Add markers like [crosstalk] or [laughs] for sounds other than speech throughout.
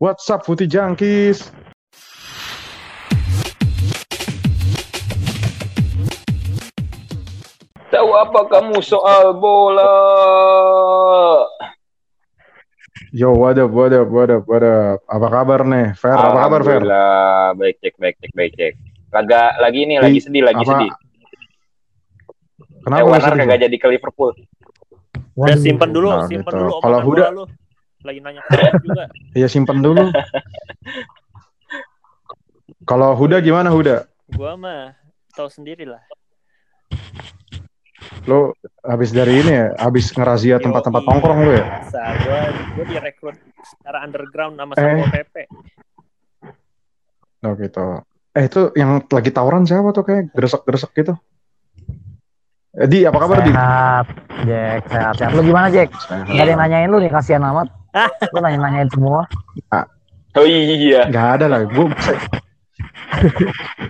What's up Putih Jangkis? Tahu apa kamu soal bola? Yo, what up, what up, what up, what up? Apa kabar nih? Fer, apa kabar Fer? Alhamdulillah, baik cek, baik cek, baik cek. Laga lagi nih, lagi Ih, sedih, lagi apa- sedih. Kenapa eh, Warner kagak jadi ke Liverpool. Udah simpen dulu, Nah, simpen gitu. dulu Kalau Huda- lu. Lagi nanya juga. Iya [laughs] simpen dulu. Kalau Huda gimana Huda? Gua mah tahu sendiri lah. Lu habis dari ini ya, habis ngerazia tempat-tempat nongkrong lu ya? Bisa, gua gua direkrut secara underground sama Eh. Satpol PP. Oh gitu. Eh itu yang lagi tawuran siapa tuh kayak gresek-gresek gitu? Eh, Di, apa kabar Di? Sehat, Jack. Sehat, sehat. Lu gimana, Jack? Gak ada yang nanyain lu nih, kasihan amat. Lu nanya-nanyain semua. Oh iya. Gak ada lah, gue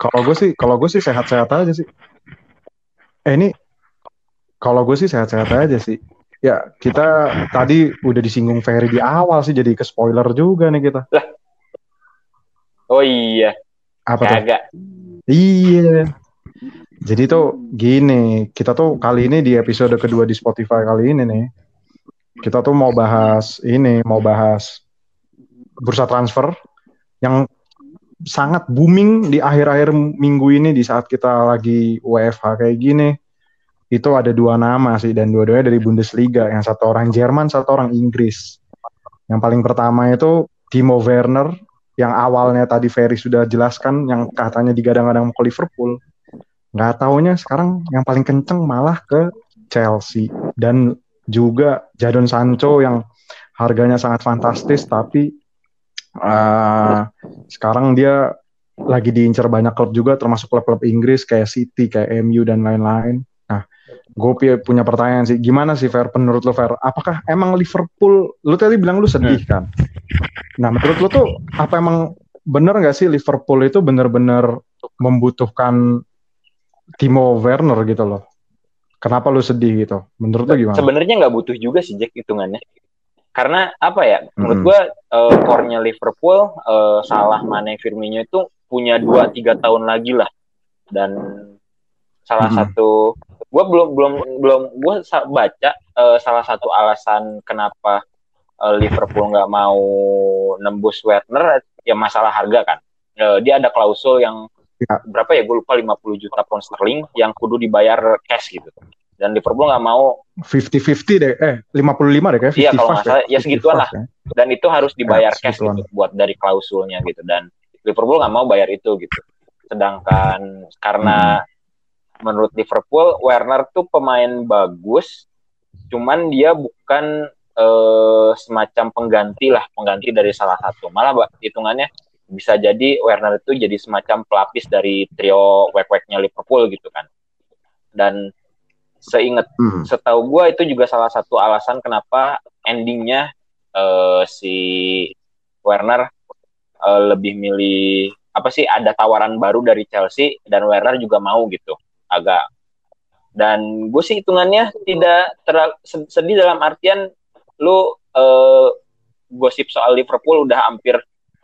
kalau gue sih, kalau gue sih sehat-sehat aja sih. Eh ini, kalau gue sih sehat-sehat aja sih. Ya kita tadi udah disinggung Ferry di awal sih, jadi ke spoiler juga nih kita. Oh iya. Apa tuh? Kagak. Iya. Jadi tuh gini, kita tuh kali ini di episode kedua di Spotify kali ini nih, kita tuh mau bahas ini, mau bahas bursa transfer yang sangat booming di akhir-akhir minggu ini di saat kita lagi WFH kayak gini. Itu ada dua nama sih dan dua-duanya dari Bundesliga, yang satu orang Jerman, satu orang Inggris. Yang paling pertama itu Timo Werner yang awalnya tadi Ferry sudah jelaskan yang katanya digadang-gadang ke Liverpool. Nggak taunya sekarang yang paling kenceng malah ke Chelsea. Dan juga Jadon Sancho yang harganya sangat fantastis tapi eh, sekarang dia lagi diincar banyak klub juga termasuk klub-klub Inggris kayak City kayak MU dan lain-lain. Nah gue punya pertanyaan sih gimana sih Fer menurut lo Fer? Apakah emang Liverpool lu tadi bilang lu sedih kan? Nah menurut lo tuh apa emang bener nggak sih Liverpool itu bener-bener membutuhkan Timo Werner gitu loh. Kenapa lu sedih gitu? Menurut lu gimana? Sebenarnya nggak butuh juga sih Jack hitungannya. Karena apa ya? Menurut gua eh, core-nya Liverpool eh, salah Mane Firmino itu punya 2 3 tahun lagi lah. Dan salah Mm-mm. satu gua belum belum belum gua baca eh, salah satu alasan kenapa eh, Liverpool nggak mau nembus Werner ya masalah harga kan. Eh, dia ada klausul yang Ya. berapa ya? Gue lupa 50 juta pound sterling yang kudu dibayar cash gitu. Dan Liverpool nggak mau 50-50 deh. Eh, 55 deh kayak 55 Iya, kalau nggak salah, ya segituan lah. 55 ya. dan itu harus dibayar Ya, cash gitu buat dari klausulnya gitu dan Liverpool nggak mau bayar itu gitu sedangkan karena menurut Liverpool Werner tuh pemain bagus cuman dia bukan eh, semacam pengganti lah pengganti dari salah satu malah Mbak, hitungannya bisa jadi Werner itu jadi semacam pelapis dari trio wek-weknya Liverpool gitu kan dan seingat Hmm. setahu gue itu juga salah satu alasan kenapa endingnya eh, si Werner eh, lebih milih apa sih ada tawaran baru dari Chelsea dan Werner juga mau gitu agak dan gue sih hitungannya tidak terlalu sedih dalam artian lu eh, gosip soal Liverpool udah hampir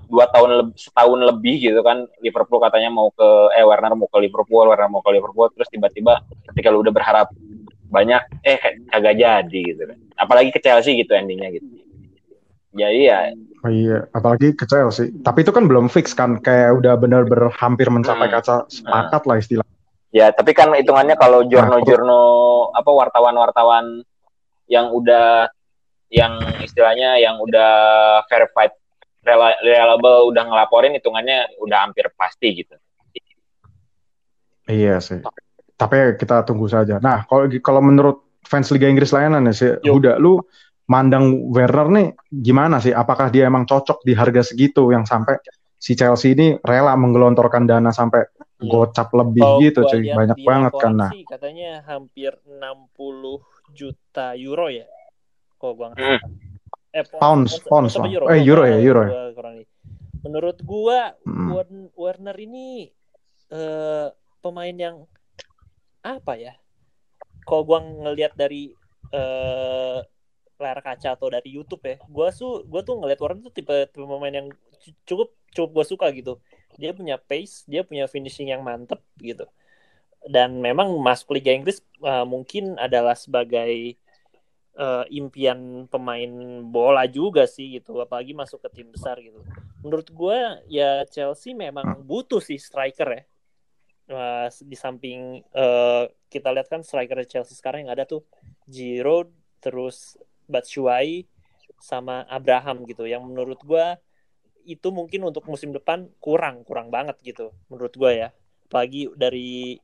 dua tahun lebih setahun lebih gitu kan Liverpool katanya mau ke eh Werner mau ke Liverpool Werner mau ke Liverpool terus tiba-tiba ketika lu udah berharap banyak eh kagak jadi gitu kan apalagi ke Chelsea gitu endingnya gitu jadi ya Oh, iya, apalagi ke Chelsea. Tapi itu kan belum fix kan, kayak udah bener-bener hampir mencapai Hmm. kaca sepakat lah istilah. ya tapi kan hitungannya kalau jurno-jurno apa wartawan-wartawan yang udah yang istilahnya yang udah verified reliable udah ngelaporin hitungannya udah hampir pasti gitu Iya sih. Tapi kita tunggu saja. Nah, kalau kalau menurut fans Liga Inggris layanan ya sih, udah lu mandang Werner nih gimana sih? Apakah dia emang cocok di harga segitu yang sampai si Chelsea ini rela menggelontorkan dana sampai Iya. gocap lebih Kalau gitu cuy. Banyak banget kan nah. katanya hampir 60 juta euro ya. Kok gua nggak Hmm. Eh, Pounds, pounds apa lah. Eh, euro ya, euro ya. Gua kurang nih. Menurut gua Hmm. Werner ini eh, pemain yang apa ya? Kalau gua ngelihat dari eh, layar kaca atau dari YouTube ya, gue tuh gue tuh ngeliat Warner tuh tipe tipe pemain yang cukup cukup gue suka gitu. Dia punya pace, dia punya finishing yang mantep gitu. Dan memang masuk Liga Inggris uh, mungkin adalah sebagai uh, impian pemain bola juga sih gitu, apalagi masuk ke tim besar gitu. Menurut gue ya Chelsea memang butuh sih striker ya. Uh, di samping uh, kita lihat kan striker Chelsea sekarang yang ada tuh Giroud terus Batshuayi sama Abraham gitu yang menurut gue itu mungkin untuk musim depan kurang kurang banget gitu menurut gue ya apalagi dari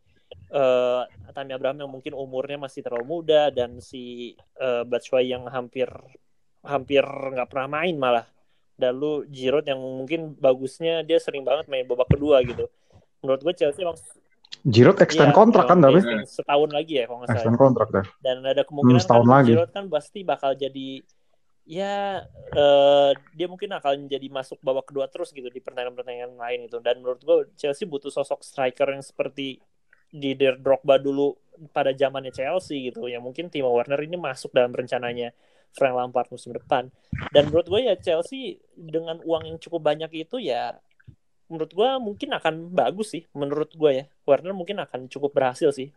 uh, Tammy Abraham yang mungkin umurnya masih terlalu muda dan si uh, Batshuayi yang hampir hampir nggak pernah main malah. Dan lu Giroud yang mungkin bagusnya dia sering banget main babak kedua gitu. Menurut gue Chelsea emang Giroud extend Iya, kontrak kan tapi setahun lagi ya kalau nggak salah. extend kontrak deh. dan ada kemungkinan Hmm, setahun kan lagi. Giroud kan pasti bakal jadi ya eh, dia mungkin akan jadi masuk babak kedua terus gitu di pertandingan-pertandingan lain itu dan menurut gue Chelsea butuh sosok striker yang seperti di Der Drogba dulu pada zamannya Chelsea gitu. Yang mungkin Timo Werner ini masuk dalam rencananya Frank Lampard musim depan. Dan menurut gue ya Chelsea dengan uang yang cukup banyak itu ya menurut gue mungkin akan bagus sih. Menurut gue ya Werner mungkin akan cukup berhasil sih.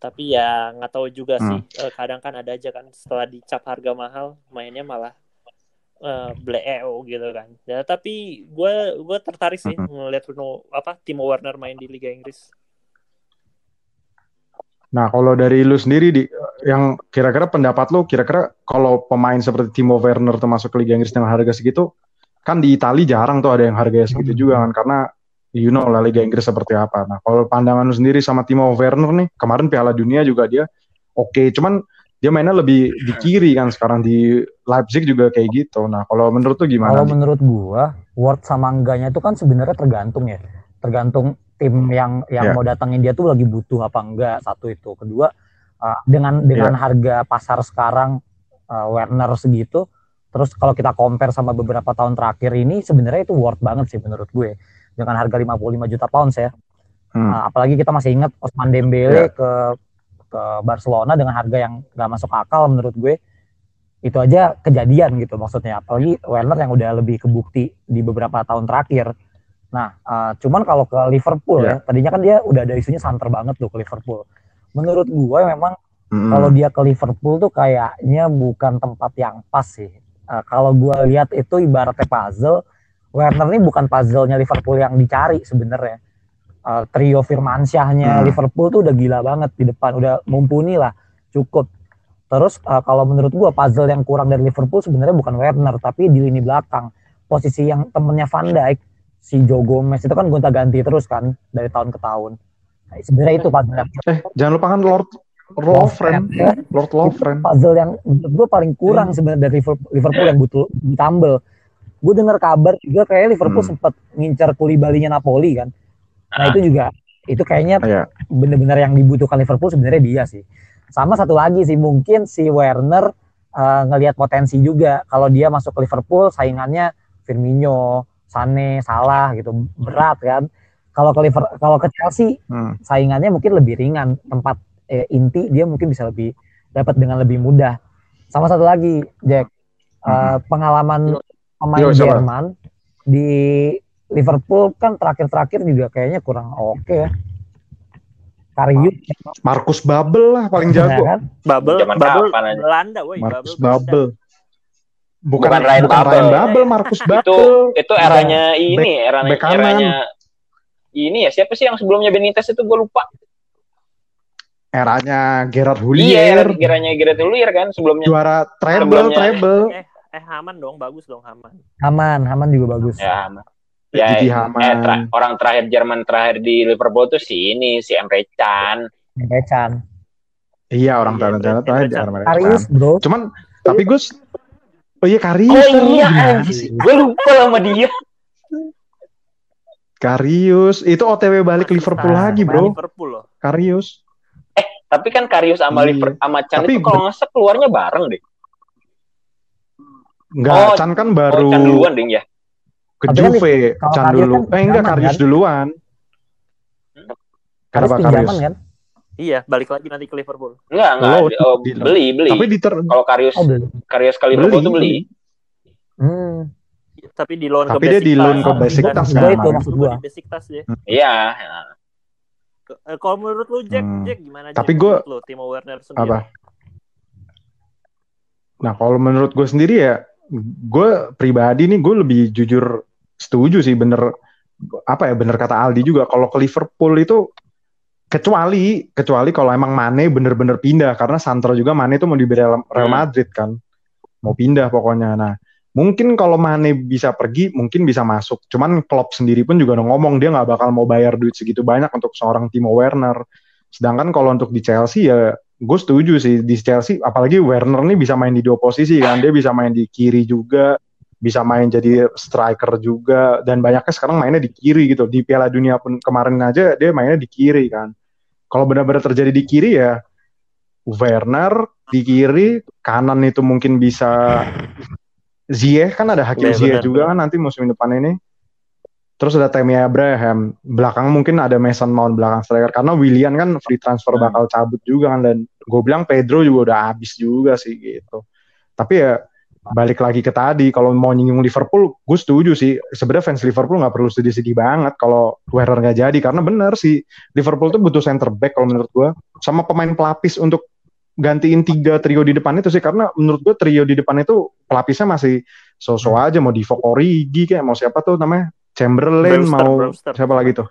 Tapi ya nggak tahu juga sih. Eh, kadang kan ada aja kan setelah dicap harga mahal mainnya malah eh bleo gitu kan. Ya tapi gue gue tertarik sih ngeliat Bruno apa Timo Werner main di Liga Inggris Nah, kalau dari lu sendiri di yang kira-kira pendapat lu kira-kira kalau pemain seperti Timo Werner termasuk ke Liga Inggris dengan harga segitu kan di Italia jarang tuh ada yang harganya segitu juga kan karena you know lah Liga Inggris seperti apa. Nah, kalau pandangan lu sendiri sama Timo Werner nih, kemarin Piala Dunia juga dia oke, cuman dia mainnya lebih di kiri kan sekarang di Leipzig juga kayak gitu. Nah, kalau menurut tuh gimana? Kalau menurut gua, worth sama enggaknya itu kan sebenarnya tergantung ya. Tergantung tim yang yang Ya. mau datangin dia tuh lagi butuh apa enggak. Satu itu. Kedua, uh, dengan dengan harga pasar sekarang uh, Werner segitu, terus kalau kita compare sama beberapa tahun terakhir ini sebenarnya itu worth banget sih menurut gue. Dengan harga 55 juta pounds ya. Hmm. Nah, apalagi kita masih ingat Osman Dembele Ya. ke ke Barcelona dengan harga yang nggak masuk akal menurut gue itu aja kejadian gitu maksudnya apalagi Werner yang udah lebih kebukti di beberapa tahun terakhir nah eh, cuman kalau ke Liverpool ya Ya. tadinya kan dia udah ada isunya santer banget tuh ke Liverpool menurut gue memang Mm-mm. kalau dia ke Liverpool tuh kayaknya bukan tempat yang pas sih. Eh, kalau gue lihat itu ibaratnya puzzle, Werner ini bukan puzzle-nya Liverpool yang dicari sebenarnya. Eh, trio Firmansyahnya Hmm. Liverpool tuh udah gila banget di depan, udah mumpuni lah, cukup. Terus eh, kalau menurut gue puzzle yang kurang dari Liverpool sebenarnya bukan Werner, tapi di lini belakang. Posisi yang temennya Van Dijk, si Joe Gomez itu kan gonta-ganti terus kan dari tahun ke tahun. Nah, sebenarnya itu puzzle Eh, jangan lupa kan Lord Lovren, Ya, Lord Lovren. puzzle yang menurut gue paling kurang sebenarnya dari Liverpool, yang butuh ditambal. Gue dengar kabar juga kayak Liverpool Hmm. sempat ngincar Kulibalinya Napoli kan. Nah Ah. itu juga itu kayaknya Iya. benar-benar yang dibutuhkan Liverpool sebenarnya dia sih. Sama satu lagi sih mungkin si Werner eh, ngelihat potensi juga kalau dia masuk ke Liverpool saingannya Firmino, Sane, Salah gitu berat kan. Kalau ke Liver, kalau ke Chelsea Hmm. saingannya mungkin lebih ringan tempat eh, inti dia mungkin bisa lebih dapat dengan lebih mudah sama satu lagi Jack eh, pengalaman pemain Yo? Jerman di Liverpool kan terakhir-terakhir juga kayaknya kurang oke ya Karius Markus Babel lah paling ya jago. kan Bubble Zaman Bubble kapan aja? Belanda woi Markus Bubble Belanda. Babel. Bukan, Bukan Ryan bukan Babel. Ryan Babel, Markus itu itu eranya ini eranya back eranya ini ya siapa sih yang sebelumnya Benitez itu gue lupa Eranya Gerard iya Houllier. eranya Gerard Houllier kan sebelumnya Juara treble, Sebelumnya. treble. Eh eh Haman dong bagus dong Haman. Haman Haman juga bagus ya ya Gigi eh, Haman. tra- orang terakhir Jerman terakhir di Liverpool tuh si ini si Emre Can Can Iya, orang Iya, talent talent Emre aja. Can. Emre Karius Can. bro Cuman tapi Gus Oh iya Karius. oh iya anjing. sih? gue lupa sama dia Karius itu OTW balik Liverpool Nah, lagi, Bro. Liverpool loh. Karius. tapi kan Karius sama Iya. Liver sama Can Tapi itu kalau nggak salah keluarnya bareng deh Enggak, Oh, Chan kan oh baru Can duluan ding ya ke Tapi kan Juve, kalau Chan Karius dulu. kan Eh enggak pinjaman, Karius kan? duluan. Karius Kenapa pinjaman Karius? kan Iya, balik lagi nanti ke Liverpool. Enggak, enggak. Oh, di- beli, beli. Tapi di ter- Kalau Karius Oh, beli. Karius ke Liverpool tuh beli. Hmm. Tapi di loan Tapi ke dia di loan ke Besiktas dan- kan, Mas. maksud gua. di Besiktas ya. Iya. Eh, Kalau menurut lu Jack, Hmm. Jack gimana Tapi Jack, gua- lu Timo Werner sendiri? apa? Nah kalau menurut gue sendiri ya, gue pribadi nih gue lebih jujur setuju sih bener apa ya bener kata Aldi juga kalau ke Liverpool itu kecuali kecuali kalau emang Mane bener-bener pindah karena Santra juga Mane itu mau diberi Real Real Hmm. Madrid kan. Mau pindah pokoknya. Nah mungkin kalau Mane bisa pergi mungkin bisa masuk. Cuman Klopp sendiri pun juga udah ngomong dia nggak bakal mau bayar duit segitu banyak untuk seorang Timo Werner. Sedangkan kalau untuk di Chelsea ya gue setuju sih. Di Chelsea apalagi Werner nih bisa main di dua posisi kan. Dia bisa main di kiri juga bisa main jadi striker juga dan banyaknya sekarang mainnya di kiri gitu. Di Piala Dunia pun kemarin aja dia mainnya di kiri kan kalau benar-benar terjadi di kiri ya Werner di kiri kanan itu mungkin bisa Ziyech kan ada Hakim Iya, Ziyech juga kan nanti musim depan ini. Terus ada Tammy Abraham belakang mungkin ada Mason Mount belakang striker karena Willian kan free transfer Hmm. bakal cabut juga kan dan gue bilang Pedro juga udah habis juga sih gitu. Tapi ya balik lagi ke tadi kalau mau nyinggung Liverpool gue setuju sih sebenarnya fans Liverpool nggak perlu sedih-sedih banget kalau Werner nggak jadi karena bener sih Liverpool tuh butuh center back kalau menurut gue sama pemain pelapis untuk gantiin tiga trio di depan itu sih karena menurut gue trio di depan itu pelapisnya masih so-so aja mau Divock Origi kayak mau siapa tuh namanya Chamberlain Brewster, mau Brewster. siapa lagi tuh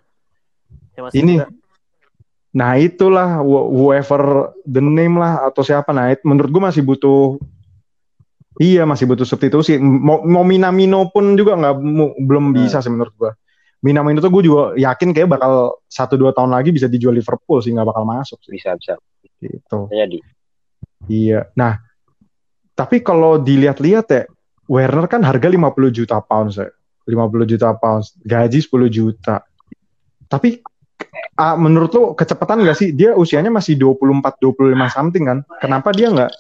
Ya, Ini. muda. Nah itulah wh- whoever the name lah atau siapa nah menurut gue masih butuh iya masih butuh substitusi. Mau, mau Minamino pun juga nggak belum bisa sih menurut gue Minamino tuh gue juga yakin kayak bakal satu dua tahun lagi bisa dijual Liverpool sih nggak bakal masuk sih. Bisa, bisa. gitu. Jadi. iya. Nah tapi kalau dilihat-lihat ya Werner kan harga 50 juta pounds ya. 50 juta pounds gaji 10 juta. Tapi ah, menurut lo kecepatan gak sih? Dia usianya masih 24 25 something kan? Kenapa dia nggak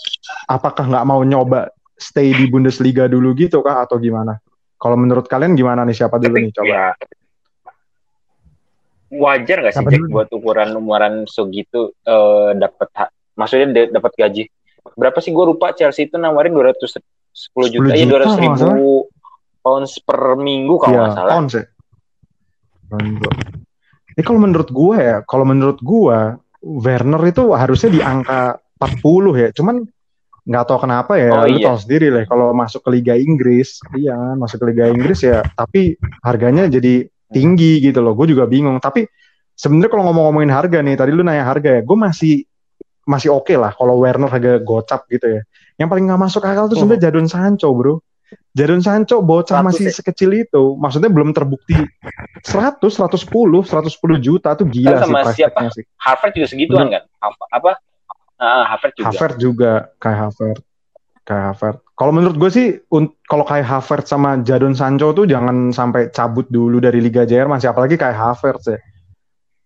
apakah nggak mau nyoba stay di Bundesliga dulu gitu kah? Atau gimana? Kalau menurut kalian gimana nih? Siapa dulu nih? Coba. Ya, wajar nggak sih Jack buat ukuran umuran segitu eh dapat maksudnya dapat gaji? Berapa sih? Gue lupa Chelsea itu nawarin 210 juta, 10 ya juta 200 kalau nggak ribu pounds per minggu kalau Iya, nggak salah. pounds ya. Ini kalau menurut gua ya, kalau menurut gua Werner itu harusnya di angka 40 ya. Cuman nggak tahu kenapa ya, Oh, lu iya. tahu sendiri lah kalau masuk ke Liga Inggris, iya masuk ke Liga Inggris ya, tapi harganya jadi tinggi gitu loh. Gue juga bingung. Tapi sebenarnya kalau ngomong-ngomongin harga nih, tadi lu nanya harga ya, gue masih masih oke lah kalau Werner harga gocap gitu ya. Yang paling nggak masuk akal tuh sebenarnya Jadon Sancho, bro. Jadon Sancho bocah 100 masih ya? sekecil itu, maksudnya belum terbukti 100, 110, 110 juta tuh gila Kan sih sama siapa? sih. Harvard juga segituan kan Apa- apa Ah, Harvard juga Havertz juga kayak Havertz. Kayak Havertz. Kalau menurut gue sih kalau kayak Havertz sama Jadon Sancho tuh jangan sampai cabut dulu dari Liga Jerman sih apalagi kayak Havertz ya.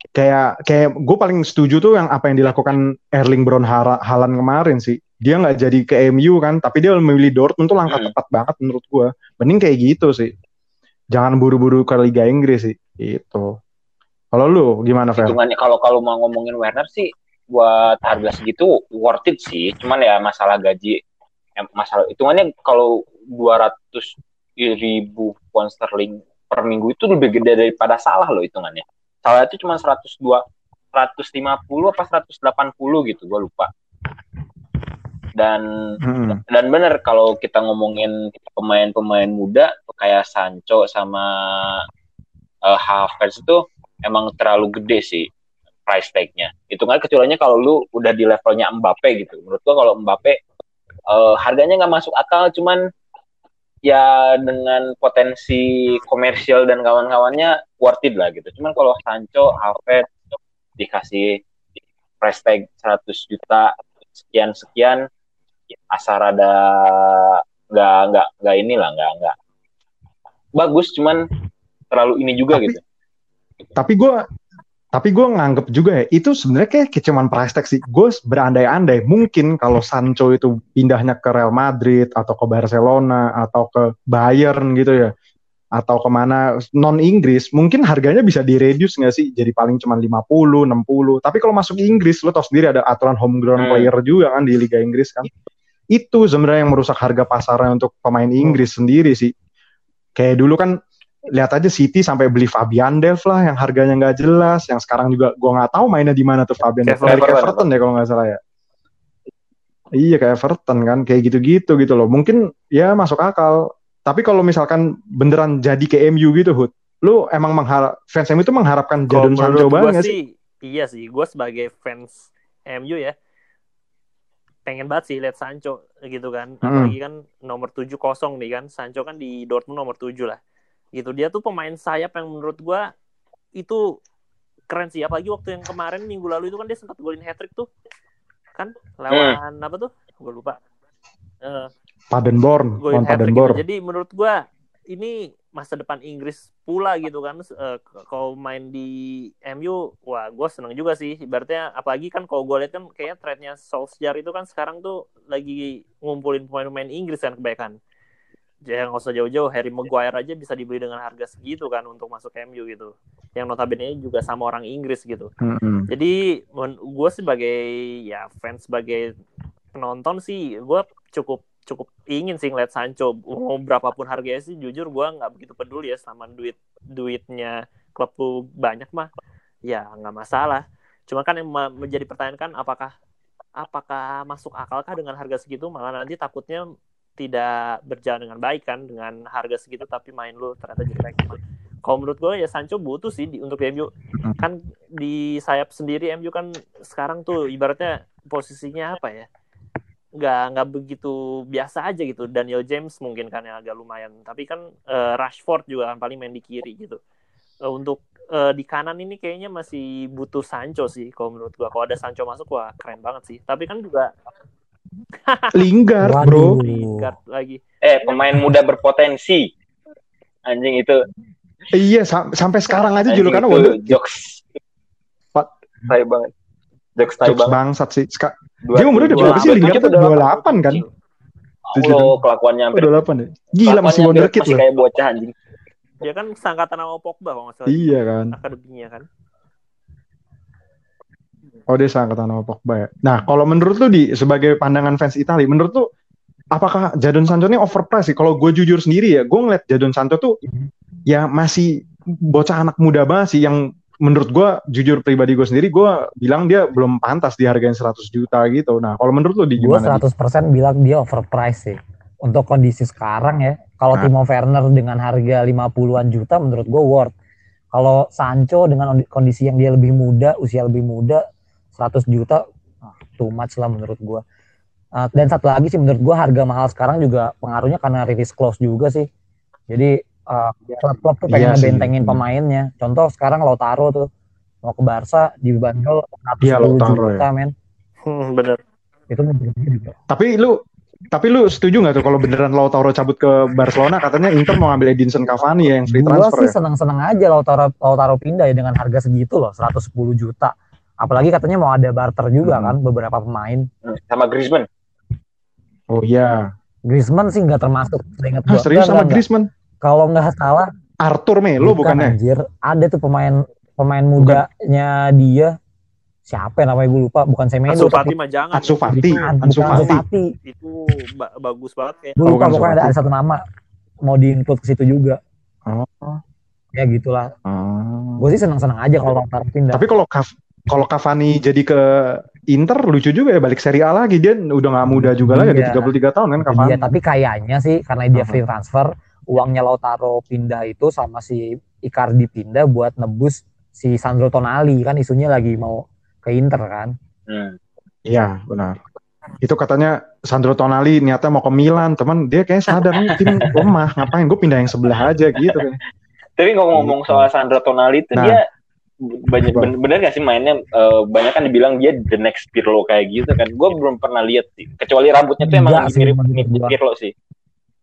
Kayak kayak gue paling setuju tuh yang apa yang dilakukan Erling Hara- Haaland kemarin sih. Dia nggak jadi ke MU kan, tapi dia memilih Dortmund tuh langkah Hmm. tepat banget menurut gue. Mending kayak gitu sih. Jangan buru-buru ke Liga Inggris sih. Itu. Kalau lu gimana Fer? hitungannya kalau kalau mau ngomongin Werner sih buat harga segitu worth it sih. Cuman ya masalah gaji eh, masalah hitungannya kalau 200 ribu pound sterling per minggu itu lebih gede daripada salah loh hitungannya. Salah itu cuma 102 150 apa 180 gitu gue lupa. Dan Hmm. dan bener kalau kita ngomongin pemain-pemain muda kayak Sancho sama eh, Havertz itu emang terlalu gede sih price tag-nya. Itu kan kecualinya kalau lu udah di levelnya Mbappe gitu. Menurut gua kalau Mbappe eh, harganya nggak masuk akal, cuman ya dengan potensi komersial dan kawan-kawannya worth it lah gitu. Cuman kalau Sancho, Havertz dikasih price tag 100 juta sekian sekian asal ada nggak nggak nggak inilah nggak nggak bagus cuman terlalu ini juga Tapi- gitu tapi gue tapi gue nganggep juga ya itu sebenarnya kayak, kayak cuman price tag sih gue berandai-andai mungkin kalau Sancho itu pindahnya ke Real Madrid atau ke Barcelona atau ke Bayern gitu ya atau ke mana non Inggris, mungkin harganya bisa direduce nggak sih? Jadi paling cuma 50, 60. Tapi kalau masuk Inggris, lo tau sendiri ada aturan homegrown Hmm. player juga kan di Liga Inggris kan. Itu sebenarnya yang merusak harga pasarnya untuk pemain Inggris sendiri sih. Kayak dulu kan lihat aja City sampai beli Fabian Delph lah yang harganya nggak jelas, yang sekarang juga gua nggak tahu mainnya di mana tuh Fabian. Everton. Dari Everton ya kalau nggak salah ya. Iya kayak Everton kan, kayak gitu-gitu gitu loh. Mungkin ya masuk akal. Tapi kalau misalkan beneran jadi ke MU gitu, Hud, lu emang mengharap fans MU itu mengharapkan Jadon Sancho banget sih? sih, iya sih. Gue sebagai fans MU ya, pengen banget sih lihat Sancho gitu kan. Hmm. Apalagi kan nomor 7 kosong nih kan. Sancho kan di Dortmund nomor 7 lah. Gitu. Dia tuh pemain sayap yang menurut gua itu keren sih. Apalagi waktu yang kemarin minggu lalu itu kan dia sempat golin hat trick tuh. Kan lawan apa tuh? Gue lupa. Eh, Padenborn, golin lawan hat trick Padenborn. gitu. Jadi menurut gua ini masa depan Inggris pula gitu kan Eh, k- kalau main di MU wah gue seneng juga sih ibaratnya apalagi kan kalau gue lihat kan kayaknya trendnya Solskjaer itu kan sekarang tuh lagi ngumpulin pemain-pemain Inggris kan kebanyakan jangan nggak usah jauh-jauh. Harry Maguire aja bisa dibeli dengan harga segitu kan untuk masuk MU gitu. Yang notabene juga sama orang Inggris gitu. Mm-mm. jadi gue sebagai ya fans sebagai penonton sih gue cukup cukup ingin sih ngeliat Sancho. Mau berapapun harganya sih jujur gue nggak begitu peduli ya sama duit duitnya klub tuh banyak mah. Ya nggak masalah. Cuma kan yang menjadi pertanyaan kan apakah apakah masuk akalkah dengan harga segitu? Malah nanti takutnya tidak berjalan dengan baik kan dengan harga segitu tapi main lu ternyata jelek kalau menurut gue ya Sancho butuh sih di, untuk MU kan di sayap sendiri MU kan sekarang tuh ibaratnya posisinya apa ya? Nggak nggak begitu biasa aja gitu. Daniel James mungkin kan yang agak lumayan. Tapi kan eh, Rashford juga kan paling main di kiri gitu. Eh, untuk eh, di kanan ini kayaknya masih butuh Sancho sih kalau menurut gua. Kalau ada Sancho masuk wah keren banget sih. Tapi kan juga [laughs] Lingard, Waduh. bro. Lingard lagi Eh, pemain muda berpotensi. Anjing itu. Iya, sam- sampai sekarang aja julukannya Wonder jokes. Pak. Tai banget. Jokes tai Jokes banget. bangsat sih. Ska- Dua- Dia umurnya udah berapa sih? dua- Lingard tuh atau 28 kan? Allah, kelakuannya Oh, hampir 28 ya. Gila masih kelakuannya wonder hampir kid masih loh. kayak bocah anjing. dia kan sangkatan sama Pogba kalau nggak salah Iya kan. akademinya kan Oh dia seangkatan sama Pogba ya. Nah kalau menurut lu di sebagai pandangan fans Italia, menurut lu apakah Jadon Sancho ini overpriced sih? Kalau gue jujur sendiri ya, gue ngeliat Jadon Sancho tuh ya masih bocah anak muda banget sih yang menurut gue jujur pribadi gue sendiri gue bilang dia belum pantas dihargain 100 juta gitu. Nah kalau menurut lu di Gue gimana? Di? 100% bilang dia overpriced sih. Untuk kondisi sekarang ya, kalau Nah. Timo Werner dengan harga 50-an juta menurut gue worth. Kalau Sancho dengan kondisi yang dia lebih muda, usia lebih muda, 100 juta ah, too much lah menurut gue. Ah, dan satu lagi sih menurut gue harga mahal sekarang juga pengaruhnya karena release clause juga sih. Jadi ah, klub-klub tuh pengen Iya ngebentengin pemainnya. Contoh sekarang Lautaro tuh mau ke Barca dibanderol 110 Iya, Lautaro juta men. hmm, bener Itu Tapi lu tapi lu setuju nggak tuh kalau beneran Lautaro cabut ke Barcelona katanya Inter mau ngambil Edinson Cavani ya yang free Gua transfer sih ya? senang-senang aja Lautaro Lautaro pindah ya dengan harga segitu loh 110 juta. Apalagi katanya mau ada barter juga Hmm. kan beberapa pemain. Sama Griezmann. Oh iya. Griezmann sih nggak termasuk. Ingat Ah, serius sama Griezmann? Kalau nggak salah Arthur Melo bukan bukannya? anjir. Ada tuh pemain pemain mudanya dia siapa ya namanya gue lupa bukan Semedo Ansu Fati mah jangan Ansu Fati. bukan Ansu Fati. Itu ba- bagus banget kayak Gue Oh, lupa bukan pokoknya ada, ada satu nama mau di-include ke situ juga. Oh. Ya gitulah. Oh. Gue sih senang-senang aja kalau Lautaro pindah. Tapi kalau Cav- kalau Cavani jadi ke Inter lucu juga ya balik Serie A lagi dia udah nggak muda juga lagi Iya. ada 33 tahun kan Cavani. dia. tapi kayaknya sih karena dia free transfer, uangnya Lautaro pindah itu sama si Icardi pindah buat nebus si Sandro Tonali kan isunya lagi mau ke Inter kan. Hmm. Iya benar. Itu katanya Sandro Tonali niatnya mau ke Milan, teman dia kayak sadar nih tim lemah, ngapain gue pindah yang sebelah aja gitu. Tapi ngomong-ngomong soal Sandro Tonali itu Nah. dia banyak ben- bener gak sih mainnya eh, banyak kan dibilang dia the next Pirlo kayak gitu kan gue belum pernah lihat sih kecuali rambutnya tuh emang Enggak sih, mirip. Pirlo sih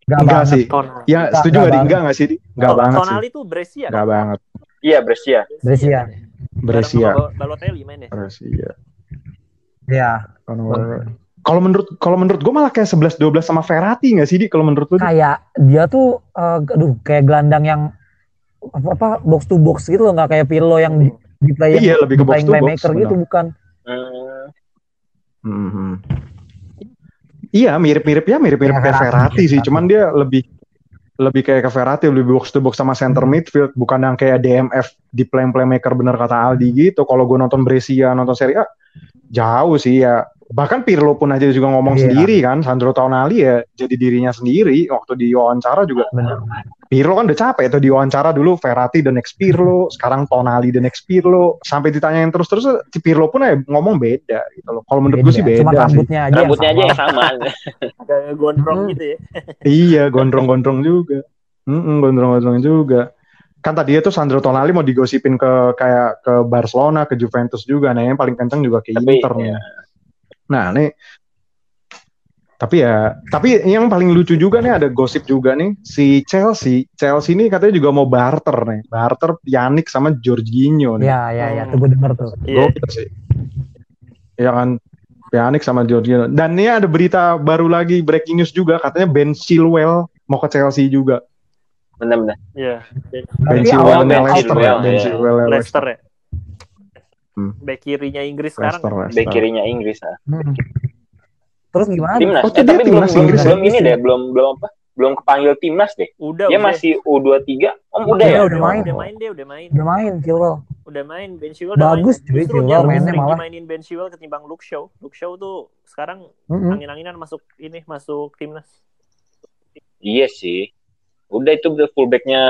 Enggak Enggak banget. sih. Tonali. Ya Enggak, setuju enggak nggak di banget. enggak nggak sih? Di? Enggak banget sih. Tonali tuh Brescia Enggak banget. iya Brescia Brescia. Brescia. Bareng sama Balotelli mainnya Brescia. Iya. Kalau Kalau menurut kalau menurut gue malah kayak 11 12 sama Verratti nggak sih di kalau menurut lu? Kayak dia tuh eh, aduh kayak gelandang yang apa, apa box to box gitu loh nggak kayak Pirlo yang di, di play Iya, lebih ke box playing to box, playmaker gitu benar. bukan Hmm, Mhm. Iya, mirip-mirip ya, mirip-mirip Kayak kayak Verratti, Verratti sih, Verratti. cuman dia lebih lebih kayak ke Verratti, lebih box to box sama center Hmm. midfield, bukan yang kayak DMF di play playmaker bener kata Aldi gitu. Kalau gue nonton Brescia, nonton Serie A, jauh sih ya. Bahkan Pirlo pun aja juga ngomong Iya. sendiri kan, Sandro Tonali ya jadi dirinya sendiri. Waktu di wawancara juga, bener Pirlo kan udah capek tuh di wawancara dulu Verratti the next Pirlo, sekarang Tonali the next Pirlo. Sampai ditanyain terus-terus, si Pirlo pun ya ngomong beda gitu loh. Kalau menurut gue sih Cuma beda sih. rambutnya aja rambutnya aja yang sama [laughs] agak gondrong Hmm. gitu ya Iya, gondrong-gondrong juga. Mm-mm, gondrong-gondrong juga. Kan tadi itu Sandro Tonali mau digosipin ke kayak ke Barcelona, ke Juventus juga. Nah, yang paling kenceng juga ke Tapi, Inter nih. ya. Nah, nih tapi ya, tapi yang paling lucu juga nih ada gosip juga nih si Chelsea. Chelsea ini katanya juga mau barter nih, barter Pjanic sama Jorginho nih. ya ya ya tuh gue denger tuh Iya. Sih. Ya kan Pjanic sama Jorginho. Dan ini ada berita baru lagi breaking news juga katanya Ben Chilwell mau ke Chelsea juga. Bener-bener Iya. Ben Berarti Chilwell awal nya Ben Leicester ya, Ben iya. Leicester Leicester. ya. Hmm. Back kirinya Inggris Leicester, sekarang. bek Leicester. kirinya Inggris ah. Hmm. terus gimana timnas Oh, eh, tapi belum belum, Inggris belum ya? ini deh belum belum apa belum kepanggil timnas deh Udah, dia udah. masih U23 om udah Udah, ya udah main. Udah main dia, udah main. udah main Chilwell Udah main Ben Chilwell Bagus, cuy, Justru Chilwell mainnya malah. dimainin Ben Chilwell ketimbang Luke Shaw. Luke Shaw tuh sekarang angin-anginan masuk ini masuk timnas. iya sih udah itu udah fullbacknya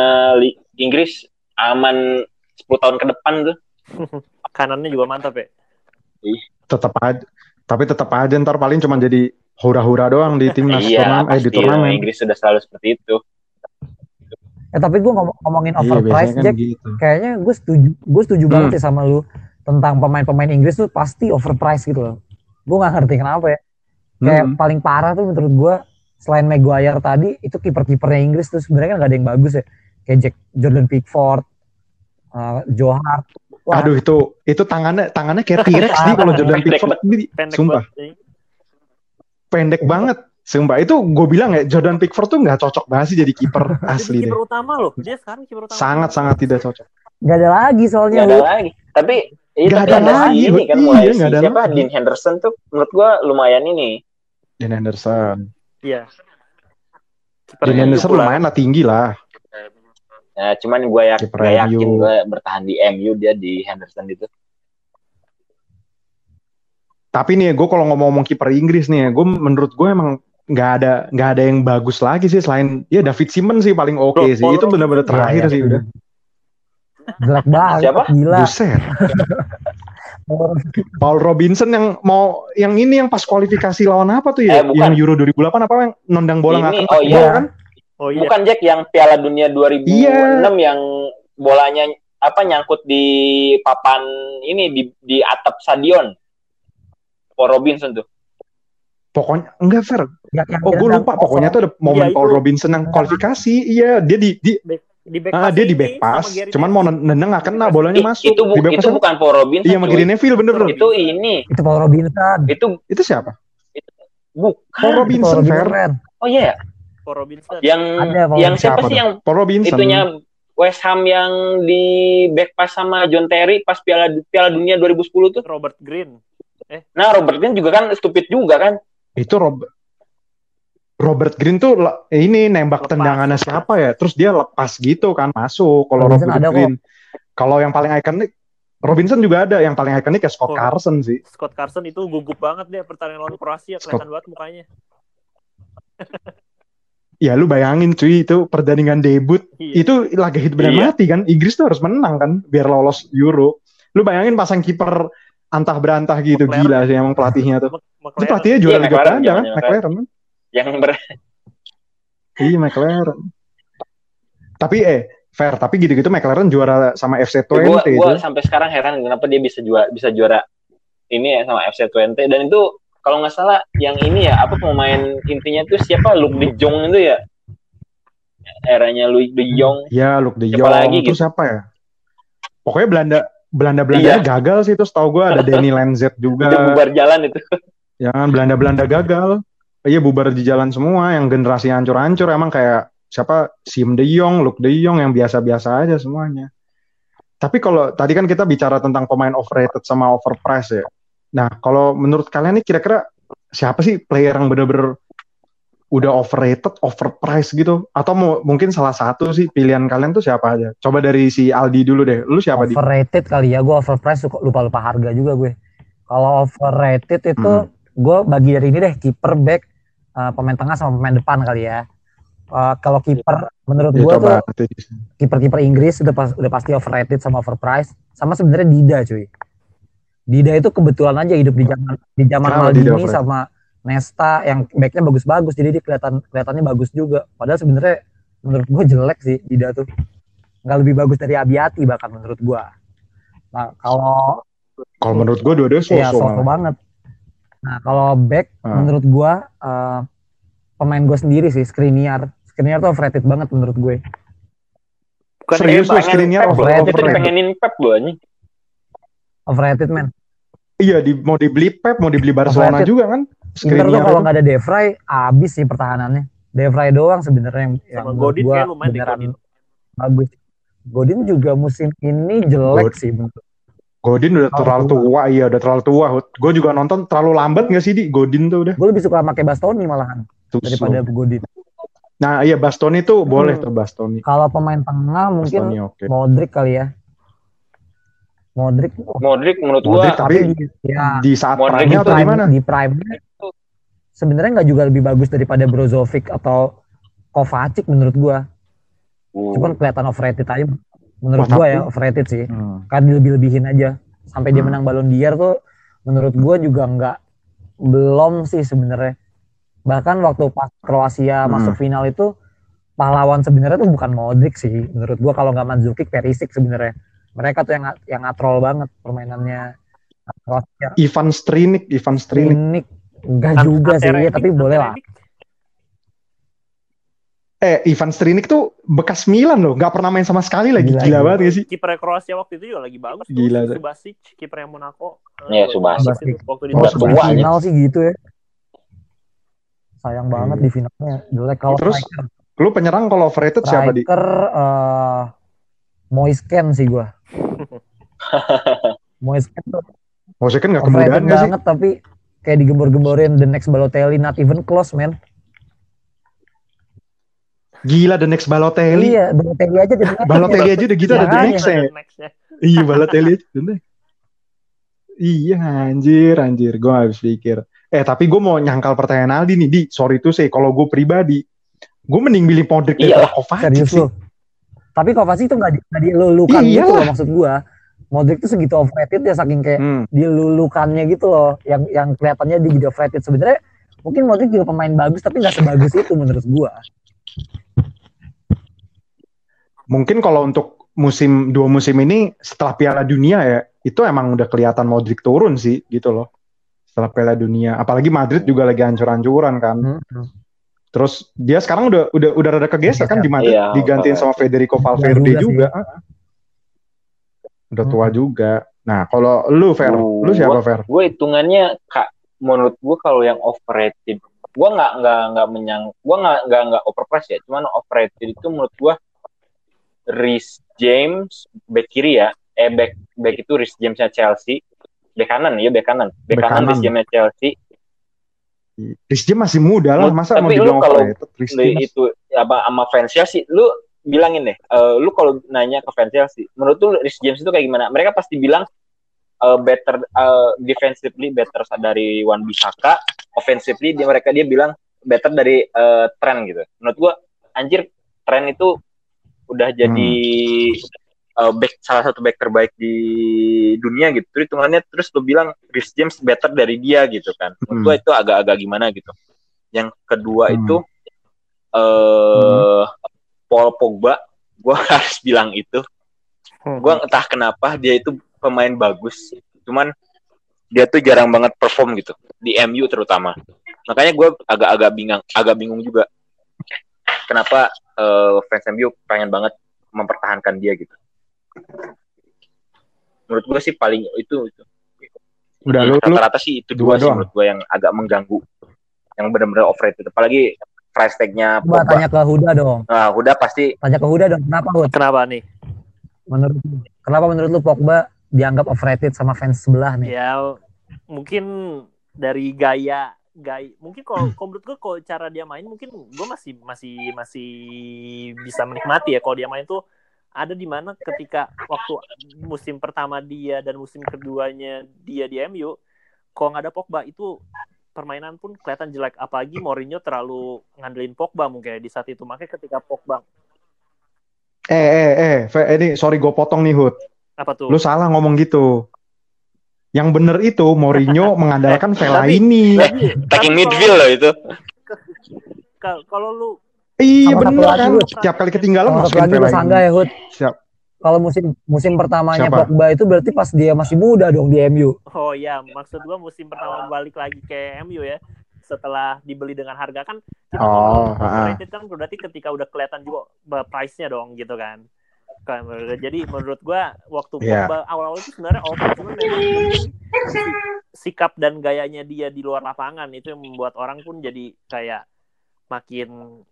Inggris aman 10 tahun ke depan tuh [laughs] Kanannya juga mantap ya. Tetap aja. Tapi tetap aja ntar paling cuma jadi hura-hura doang di timnas iya turnamen, eh di turnamen. Inggris sudah selalu seperti itu eh tapi gue ngom- ngomongin Iya, overprice biasanya kan Jack gitu. kayaknya gue setuju gue setuju Hmm. banget sih sama lu tentang pemain-pemain Inggris tuh pasti overpriced gitu loh gue nggak ngerti kenapa ya kayak Hmm. paling parah tuh menurut gue selain Maguire tadi itu kiper-kipernya Inggris tuh sebenarnya kan gak ada yang bagus ya kayak Jack Jordan Pickford uh, Joe Hart Wah, Aduh itu itu tangannya tangannya kayak T-Rex nih kalau Jordan Pendek Pickford ini Pendek sumpah pendek banget. Sumpah itu gue bilang ya Jordan Pickford tuh nggak cocok banget sih jadi kiper asli deh. kiper utama loh. Dia sekarang kiper utama. Sangat sangat tidak cocok. gak ada lagi soalnya nggak ada lagi tapi iya, Nggak tapi ada ada lagi, si ini kan iya, mulai si nggak ada siapa lagi. Dean Henderson tuh menurut gua lumayan ini Dan Henderson. Iya. Henderson populer. lumayan lah tinggi lah. Ya, cuman gue yak, gak yakin gue bertahan di MU dia di Henderson itu. Tapi nih gue kalau ngomong-ngomong kiper Inggris nih ya, gue menurut gue emang nggak ada nggak ada yang bagus lagi sih selain ya David Simon sih paling oke Bro, sih. Itu benar-benar terakhir iya, sih iya. udah. jelek banget Siapa? gila Buset. [laughs] [laughs] Paul Robinson yang mau yang ini yang pas kualifikasi lawan apa tuh ya? Eh, bukan. yang Euro 2008 apa yang nendang bola nggak Ini, kena oh iya. kan? Oh iya. Bukan Jack yang Piala Dunia 2006 Iya. yang bolanya apa nyangkut di papan ini di di atap stadion. Paul Robinson tuh. Pokoknya enggak fair. yang, yang Oh gue lupa. Pokoknya tuh ada momen Iya, Paul. Robinson yang kualifikasi. Iya dia di, di Di back ah, dia di back pass. Cuman mau nendang nggak kena bolanya masuk. itu bu- di back itu pass bukan Paul Robinson. Iya sama. Gary Neville bener bener. Itu ini. itu Paul Robinson Itu Itu siapa? Paul bukan. Itu Robinson, Paul. Ren. Oh iya. Paul Robinson. Yang Ada, Paul yang siapa Siapa sih yang Paul Robinson. itunya West Ham yang di back pass sama John Terry pas Piala Piala Dunia 2010 tuh. Robert Green. Nah, Robert Green juga kan stupid juga kan. Itu Rob Robert Green tuh ini nembak Lepas. tendangannya siapa ya? Terus dia lepas gitu kan masuk. Kalau Robinson Robert ada. Green. Kalau yang paling ikonik Robinson juga ada. Yang paling ikonik ya Scott Oh. Carson sih. Scott Carson itu gugup banget dia pertandingan lawan Kroasia kelihatan banget mukanya. [laughs] Ya lu bayangin cuy itu pertandingan debut Iya. itu laga hidup dan Iya. mati kan. Inggris tuh harus menang kan biar lolos Euro. Lu bayangin pasang kiper antah berantah gitu McLaren. gila sih emang pelatihnya tuh. Itu pelatihnya juara Iya, Liga Belanda kan, McLaren kan. Yang ber Iya McLaren. Tapi eh fair, tapi gitu-gitu McLaren juara sama FC gue 20 itu. sampai sekarang heran kenapa dia bisa juara bisa juara ini ya sama FC Twente dan itu kalau nggak salah yang ini ya apa pemain intinya tuh siapa Luke De Jong itu ya eranya Luke De Jong Ya, Luke De Siapa Jong. lagi Terus gitu? siapa ya? Pokoknya Belanda Belanda Belanda Iya. gagal sih itu setahu gue ada [laughs] Danny Lenzet udah juga. bubar jalan itu Jangan Belanda-Belanda gagal. Iya bubar di jalan semua, yang generasi hancur-hancur emang kayak siapa Sim De Jong, Luke De Jong yang biasa-biasa aja semuanya. Tapi kalau tadi kan kita bicara tentang pemain overrated sama overpriced ya. Nah, kalau menurut kalian nih kira-kira siapa sih player yang bener-bener udah overrated, overpriced gitu? Atau mau, mungkin salah satu sih pilihan kalian tuh siapa aja? Coba dari si Aldi dulu deh. Lu siapa di? Overrated kali ya, gue overpriced lupa-lupa harga juga gue. Kalau overrated itu Hmm. gue bagi dari ini deh kiper back uh, pemain tengah sama pemain depan kali ya. Uh, kalau kiper menurut Ya, gue tuh kiper-kiper Inggris udah pas, udah pasti overrated sama overpriced sama sebenarnya Dida cuy. Dida itu kebetulan aja hidup di zaman di zaman Dida Maldini sama Nesta yang backnya bagus-bagus jadi dia kelihatan kelihatannya bagus juga. Padahal sebenarnya menurut gue jelek sih Dida tuh. Nggak lebih bagus dari Abiati bahkan menurut gue. Nah kalau Kalau menurut gue dua-duanya Iya, so-so sosok banget. Nah, kalau back Hmm. menurut gua eh, pemain gue sendiri sih Skriniar. Skriniar tuh overrated banget menurut gue. Bukan Serius lu Skriniar Pep, overrated? Jadi pengenin Pep gue anjing. Overrated man. Iya, di, mau dibeli Pep, mau dibeli Barcelona Overrated. juga kan? Inter tuh Skriniar kalau nggak ada De Vrij abis sih pertahanannya. De Vrij doang sebenarnya yang, yang Godin gua kayak lumayan beneran Godin. bagus. Godin juga musim ini jelek God- sih menurut Godin udah Terlalu terlalu tua, iya udah terlalu tua. Gue juga nonton terlalu lambat gak sih di Godin tuh udah. gue lebih suka pakai Bastoni malahan Tuh, daripada Godin. Nah iya Bastoni tuh boleh Hmm. tuh Bastoni. Kalau pemain tengah mungkin Bastoni oke. Modric kali ya. Modric oh, Modric menurut Modric gua tapi di, ya, di saat Modric prime-nya itu atau prime, gimana? di prime sebenarnya nggak juga lebih bagus daripada Brozovic atau Kovacic menurut gua uh, cuman kelihatan overrated aja menurut Wah, gua tapi- ya overrated sih Hmm. kan dilebih-lebihin aja sampai dia Hmm. menang Ballon d'Or tuh menurut gua juga nggak belum sih sebenarnya bahkan waktu pas Kroasia Hmm. masuk final itu pahlawan sebenarnya tuh bukan Modric sih menurut gua kalau nggak Mandzukic Perisic sebenarnya mereka tuh yang yang ngatrol banget permainannya Kroasia Ivan Strinik, Ivan Strinik. Klinik enggak An- juga sih ya, tapi boleh lah. Eh Ivan Strinik tuh bekas Milan loh, nggak pernah main sama sekali lagi. Gila, Gila, banget gak sih? Kiper Kroasia waktu itu juga lagi bagus tuh. Gila, tuh. Subasic, kiper yang Monaco. Iya, Eh, Subasic. bagus itu Waktu di Oh, tua, final sih gitu ya. Sayang banget Iya. di finalnya jelek kalau Terus, striker. Lu penyerang kalau overrated siapa di? Striker eh Moisken sih gua. [laughs] Moisken tuh kan nggak kemudahan gak sih? banget tapi kayak digembor-gemborin the next Balotelli not even close man. Gila the next Balotelli. Iya, Balotelli aja the next. Balotelli aja udah gitu ada the Makanya. next ya. Iya Balotelli aja the next. Iya anjir anjir gue habis pikir. Eh tapi gue mau nyangkal pertanyaan Aldi nih di sorry tuh sih kalau gue pribadi gue mending pilih Modric Iya daripada Kovacic sih. Tapi Kovacic tuh nggak di, nggak dilulukan Iya gitu loh maksud gua. Modric tuh segitu overrated ya saking kayak Hmm. dilulukannya gitu loh yang yang kelihatannya dia jadi overrated sebenarnya mungkin Modric juga pemain bagus tapi nggak sebagus itu menurut gua Mungkin kalau untuk musim dua musim ini setelah Piala Dunia ya itu emang udah kelihatan Modric turun sih gitu loh. Setelah Piala Dunia, apalagi Madrid juga lagi hancur-hancuran kan. Terus dia sekarang udah udah udah rada kegeser kan di Madrid Iya, digantiin sama Federico Valverde juga sih. juga. Udah tua juga. Nah, kalau lu Fer, Uh, lu siapa Fer? gue hitungannya kak menurut gue kalau yang overrated gue nggak nggak nggak menyang gue nggak nggak nggak overpriced ya. Cuman overrated itu menurut gue Rhys James back kiri ya. Eh back back itu Rhys Jamesnya Chelsea. Back kanan ya back kanan. Back, Back kanan kanan. Rhys Jamesnya Chelsea. Rhys James masih muda lah, masa mau tapi lu dibilang kalau overrated? Rhys lu itu apa sama fans Chelsea lu bilangin deh. Eh, lu kalau nanya ke fans Chelsea menurut lu Rhys James itu kayak gimana? Mereka pasti bilang eh, better eh, defensively better dari Wan Bisaka. Offensively dia mereka dia bilang better dari eh, Trent gitu. Menurut gua anjir Trent itu udah jadi eh, back salah satu back terbaik di dunia gitu. Terus hitungannya terus lu bilang Rhys James better dari dia gitu kan. Menurut Hmm. gua itu agak-agak gimana gitu. Yang kedua Hmm. itu eh Paul Pogba. Gue [laughs] harus bilang itu. Gue entah kenapa dia itu pemain bagus cuman dia tuh jarang banget perform gitu di MU terutama makanya gue agak-agak bingung agak bingung juga kenapa eh, fans MU pengen banget mempertahankan dia gitu menurut gue sih paling itu itu Udah lu, rata-rata sih itu dua dua, sih doang. menurut gue yang agak mengganggu yang benar-benar overrated apalagi price tag-nya Coba tanya ke Huda dong. nah udah pasti Tanya ke Huda dong. Kenapa Hud? Kenapa nih? Menurut? Kenapa menurut lu Pogba dianggap overrated sama fans sebelah nih? Ya mungkin dari gaya gaya mungkin kalau kalau menurut gue kalau cara dia main mungkin gue masih masih masih bisa menikmati ya kalau dia main tuh ada di mana ketika waktu musim pertama dia dan musim keduanya dia di MU kalau nggak ada Pogba itu permainan pun kelihatan jelek apalagi Mourinho terlalu ngandelin Pogba mungkin ya di saat itu makanya ketika Pogba eh eh eh ini sorry gue potong nih Hud. Apa tuh Lu salah ngomong gitu. Yang bener itu Mourinho [laughs] mengandalkan Vela Tapi- ini. Tapi- taking midfield loh itu kalau- kalau lu Iya bener lagi, kan. Setiap kali ketinggalan masukin lagi ini. ya Hud. Siap. Kalau musim musim pertamanya Siapa? Pogba itu berarti pas dia masih muda dong di MU. Oh ya, maksud gua musim pertama balik lagi ke MU ya. Setelah dibeli dengan harga kan kita Oh, ngomong ha-ha. overrated kan berarti ketika udah kelihatan juga uh, price-nya dong gitu kan. Kan, Jadi menurut gua waktu Iya. Pogba awal-awal itu sebenarnya oke cuman memang sikap dan gayanya dia di luar lapangan itu yang membuat orang pun jadi kayak makin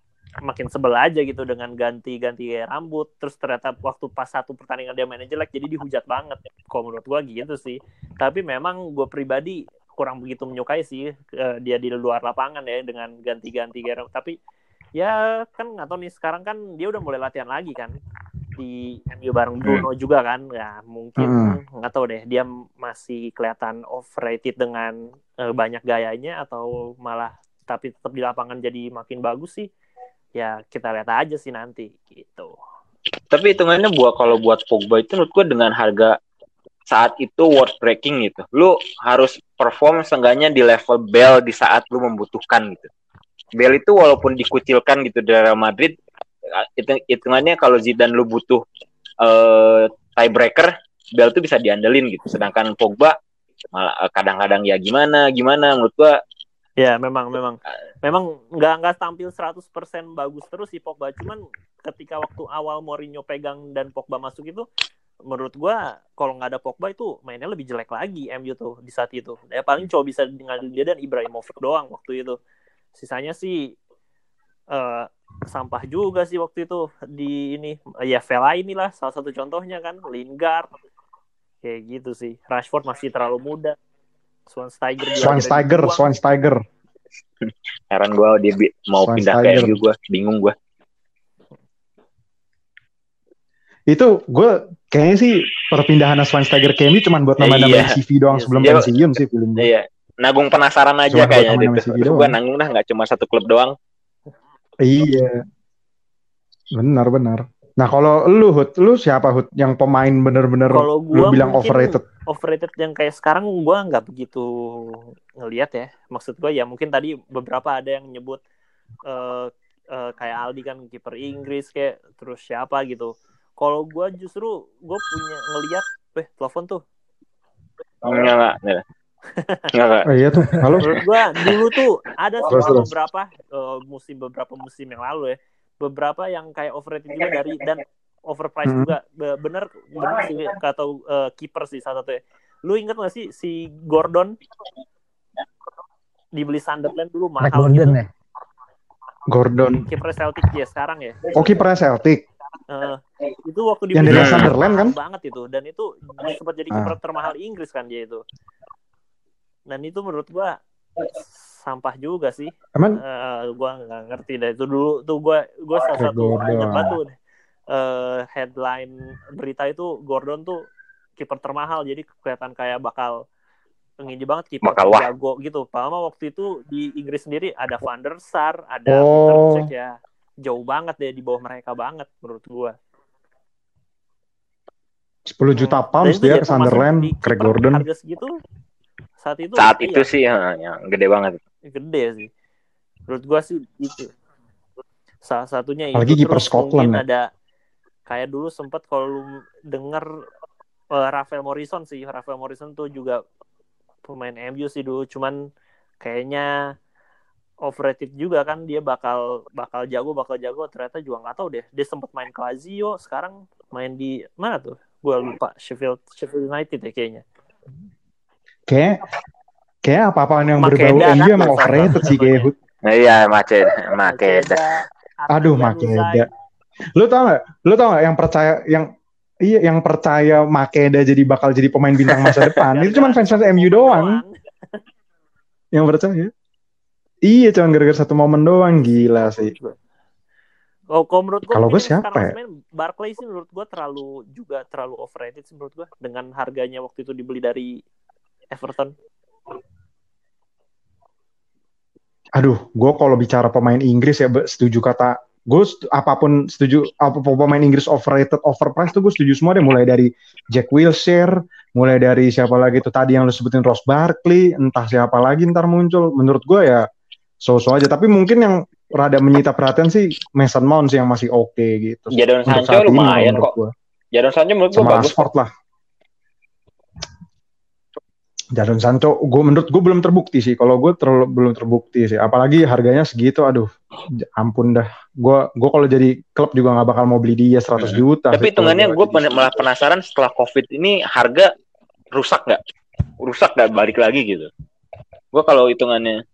makin sebel aja gitu dengan ganti-ganti rambut. Terus ternyata waktu pas satu pertandingan dia mainnya jelek jadi dihujat banget. Kalau menurut gua gitu sih. Tapi memang gue pribadi kurang begitu menyukai sih eh, dia di luar lapangan ya dengan ganti-ganti gara tapi ya kan nggak tahu nih sekarang kan dia udah mulai latihan lagi kan di MU bareng Bruno juga kan ya mungkin nggak tahu deh dia masih kelihatan overrated dengan eh, banyak gayanya atau malah tapi tetap di lapangan jadi makin bagus sih? Ya kita lihat aja sih nanti gitu. Tapi hitungannya buat kalau buat Pogba itu menurut gue dengan harga saat itu worth breaking gitu. Lu harus perform seenggaknya di level Bell di saat lu membutuhkan gitu. Bell itu walaupun dikucilkan gitu dari Real Madrid itu hitungannya kalau Zidane lu butuh eh, tiebreaker Bell tuh bisa diandelin gitu sedangkan Pogba malah eh, kadang-kadang ya gimana gimana menurut gua Ya memang memang memang nggak nggak tampil 100% bagus terus si Pogba cuman ketika waktu awal Mourinho pegang dan Pogba masuk itu menurut gua kalau nggak ada Pogba itu mainnya lebih jelek lagi MU tuh di saat itu. Ya paling cuma bisa ngadil dia dan Ibrahimovic doang waktu itu. Sisanya sih eh, sampah juga sih waktu itu di ini ya Vela inilah salah satu contohnya kan Lingard kayak gitu sih. Rashford masih terlalu muda. Akhirnya dibuang. Schweinsteiger. heran gua dia bi- mau pindah ke Schweinsteiger. MU gua bingung gua Itu gue kayaknya sih perpindahan Schweinsteiger ke MU cuma buat nambah-nambahin Iya. CV doang Iya sebelum sih. pensiun sih gue. Iya, nagung penasaran aja Cuma kayaknya gitu. gua nanggung dah nggak cuma satu klub doang. Iya. Benar benar. Nah kalau lu Hud, lu siapa Hud yang pemain bener-bener Kalau lu gua bilang overrated? overrated yang kayak sekarang gua nggak begitu ngelihat ya. Maksud gua ya mungkin tadi beberapa ada yang nyebut eh eh, kayak Aldi kan kiper Inggris kayak terus siapa gitu. Kalau gua justru gua punya ngelihat, eh telepon tuh. Enggak enggak. Enggak. Oh iya tuh. Halo. Menurut gua dulu tuh ada Terus, soal terus. beberapa eh, musim beberapa musim yang lalu ya. Beberapa yang kayak overrated juga dari dan overpriced Hmm. juga. Be- Bener bener sih kata eh, kiper sih salah satu ya. Lu inget gak sih si Gordon dibeli Sunderland dulu Mike mahal Gordon gitu. ya. Gordon. Kiper Celtic ya sekarang ya. Oh kipernya Celtic. Eh, itu waktu Yang dibeli dari mahal Sunderland kan? banget itu dan itu sempat jadi kiper termahal Inggris kan dia itu. Dan itu menurut gua sampah juga sih. Emang Eh, gua nggak ngerti deh itu dulu tuh gua gua salah satu ingat banget tuh eh, headline berita itu Gordon tuh kiper termahal jadi kelihatan kayak bakal ini banget kiper jago gitu. Padahal waktu itu di Inggris sendiri ada Van der Sar, ada Oh. Peter Cech ya. Jauh banget deh di bawah mereka banget menurut gua. 10 juta Dan pounds itu dia ke Sunderland, Craig Gordon. Harga segitu saat itu Saat iya, itu sih ha, yang gede banget. gede sih. Menurut gua sih itu. Salah satunya Apalagi itu kiper terus Scotland mungkin ya. ada kayak dulu sempat kalau lu denger eh, Rafael Morrison sih, Rafael Morrison tuh juga pemain MU sih dulu, cuman kayaknya overrated juga kan. Dia bakal bakal jago bakal jago. Ternyata juga nggak tahu deh. Dia sempat main ke Lazio sekarang main di mana tuh? Gue lupa. Sheffield Sheffield United ya kayaknya kayak kayak apa-apaan yang Makeda berbau kan MU emang overrated sih kayak. Nah, iya, macet, Makeda. Aduh, Makeda. Lu tau gak? Lu tau gak yang percaya yang iya yang percaya Makeda jadi bakal jadi pemain bintang masa depan [laughs] itu cuma fans fans MU doang yang percaya. Iya, cuma gara-gara satu momen doang gila sih. Oh, kalau menurut gua Kalau gua siapa ya? Barclay sih menurut gua terlalu juga terlalu overrated sih menurut gua dengan harganya waktu itu dibeli dari Everton. Aduh, gue kalau bicara pemain Inggris ya setuju kata gue apa pun setuju apa pemain Inggris overrated overpriced tuh gue setuju semua deh mulai dari Jack Wilshere mulai dari siapa lagi tuh tadi yang lu sebutin Ross Barkley entah siapa lagi ntar muncul menurut gue ya so-so aja tapi mungkin yang rada menyita perhatian sih Mason Mount sih yang masih oke gitu Jadon Sancho lumayan kok. gua. Jadon Sancho menurut gue bagus. Rashford lah Jadon Sancho gue menurut gue belum terbukti sih kalau gue terlalu belum terbukti sih apalagi harganya segitu aduh ampun dah gue gue kalau jadi klub juga nggak bakal mau beli dia 100 juta Tapi hitungannya gua gue malah penasaran setelah COVID ini harga rusak nggak? Rusak nggak balik lagi gitu? Gue kalau hitungannya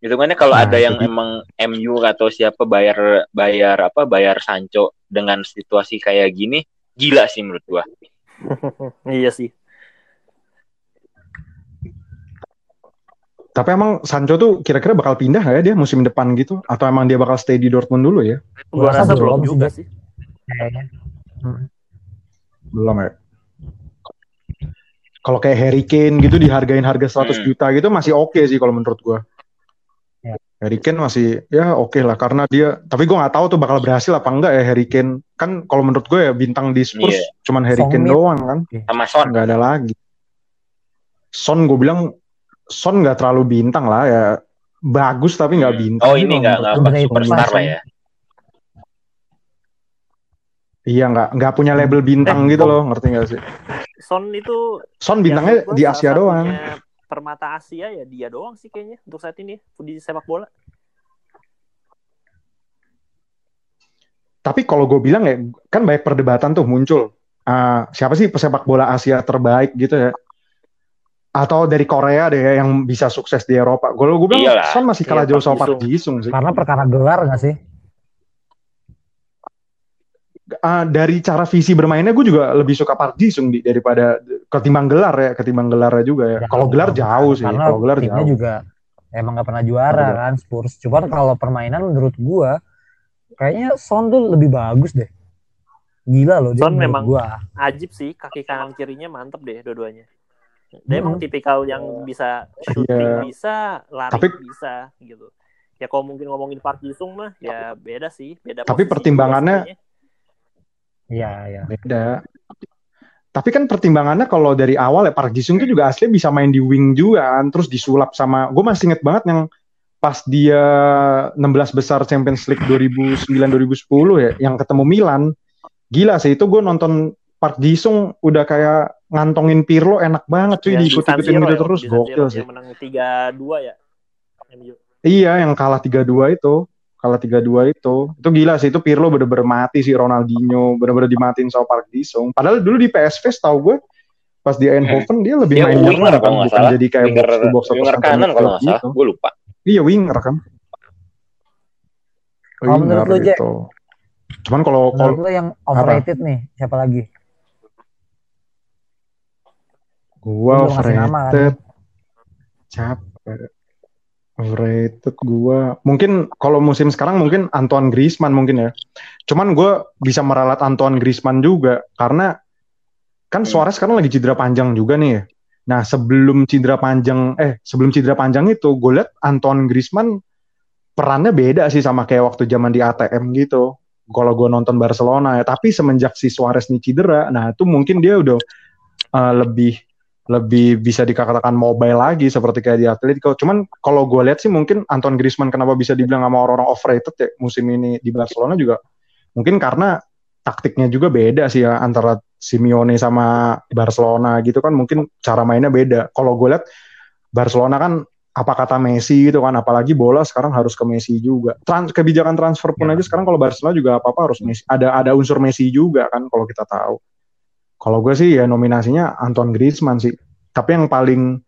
hitungannya kalau Nah, ada yang jadi- emang MU atau siapa bayar bayar apa bayar Sancho dengan situasi kayak gini gila sih menurut gua. [laughs] iya sih. Tapi emang Sancho tuh kira-kira bakal pindah nggak ya dia musim depan gitu atau emang dia bakal stay di Dortmund dulu ya Gua Gua rasa belum belum juga sih. sih. kayaknya. belum ya kalau kayak Harry Kane gitu dihargain harga 100 Hmm. juta gitu masih oke sih kalau menurut gue Ya. Harry Kane masih ya oke lah karena dia tapi gue nggak tahu tuh bakal berhasil apa enggak ya Harry Kane kan kalau menurut gue ya bintang di Spurs Iya. cuman Harry Kane doang kan Sama Son. nggak ada lagi Son gue bilang Son nggak terlalu bintang lah ya bagus tapi nggak Hmm. bintang Oh ini nggak nggak superstar lah ya. iya nggak nggak punya label bintang Eh, gitu oh. loh ngerti nggak sih Son itu Son ya bintangnya di Asia doang Permata Asia ya dia doang sih kayaknya untuk saat ini di sepak bola. Tapi kalau gue bilang ya, kan banyak perdebatan tuh muncul. Ah, siapa sih pesepak bola Asia terbaik gitu ya? Atau dari Korea deh ya, yang bisa sukses di Eropa. Kalau gue bilang Iyalah. Son masih kalah Iya, jauh sama Park Ji-sung sih. Karena perkara gelar nggak sih? Ah, dari cara visi bermainnya gue juga lebih suka Park Ji-sung di- daripada ketimbang gelar ya, ketimbang gelarnya juga ya. Kalau gelar jauh sih, Karena kalau gelar timnya jauh. juga emang nggak pernah juara Betul. kan Spurs. Cuman kalau permainan menurut gua kayaknya Son tuh lebih bagus deh. Gila loh dia Son memang gua. Ajib sih kaki kanan kirinya mantep deh dua-duanya. Dia emang Hmm. tipikal yang bisa shooting Iya. bisa, lari Tapi- bisa gitu. Ya kalau mungkin ngomongin Park Ji-sung mah ya beda sih, beda Tapi pertimbangannya-. Iya, iya. Beda. Tapi kan pertimbangannya kalau dari awal ya Park Ji-sung tuh juga asli bisa main di wing juga kan, terus disulap sama gue masih inget banget yang pas dia 16 besar Champions League 2009-2010 ya, yang ketemu Milan. Gila sih itu gue nonton Park Ji-sung udah kayak ngantongin Pirlo enak banget cuy Yang di diikut-ikutin gitu ya, terus gokil sih. menang 3-2 ya. MU. Iya yang kalah 3-2 itu. Kalah 3-2 itu. Itu gila sih itu Pirlo bener-bener mati sih Ronaldinho, bener-bener dimatiin sama Park Ji-sung. Padahal dulu di PSV tahu gue pas di Eindhoven dia lebih Dia main winger kan bukan salah. jadi kayak Winger, box to box winger kanan kalau nggak salah. gitu. Gue lupa. Iya winger kan. Kalau menurut lu, Jack? gitu. Cuman kalau kalau yang overrated nih siapa lagi? Gua kan? overrated. Capek overrated gua. Mungkin kalau musim sekarang mungkin Antoine Griezmann mungkin ya. Cuman gua bisa meralat Antoine Griezmann juga karena kan Suarez sekarang lagi cedera panjang juga nih ya. Nah sebelum cedera panjang eh sebelum cedera panjang itu gue liat Antoine Griezmann perannya beda sih sama kayak waktu zaman di ATM gitu. Kalau gue nonton Barcelona ya. Tapi semenjak si Suarez nih cedera nah itu mungkin dia udah uh, lebih lebih bisa dikatakan mobile lagi seperti kayak di Atletico. Cuman kalau gue lihat sih mungkin Anton Griezmann kenapa bisa dibilang sama orang-orang overrated ya musim ini di Barcelona juga mungkin karena taktiknya juga beda sih ya antara Simeone sama Barcelona gitu kan mungkin cara mainnya beda. Kalau gue lihat Barcelona kan apa kata Messi gitu kan apalagi bola sekarang harus ke Messi juga. Trans kebijakan transfer pun Ya. aja sekarang kalau Barcelona juga apa-apa harus Messi. Ada ada unsur Messi juga kan kalau kita tahu. Kalau gue sih ya nominasinya Anton Griezmann sih. Tapi yang paling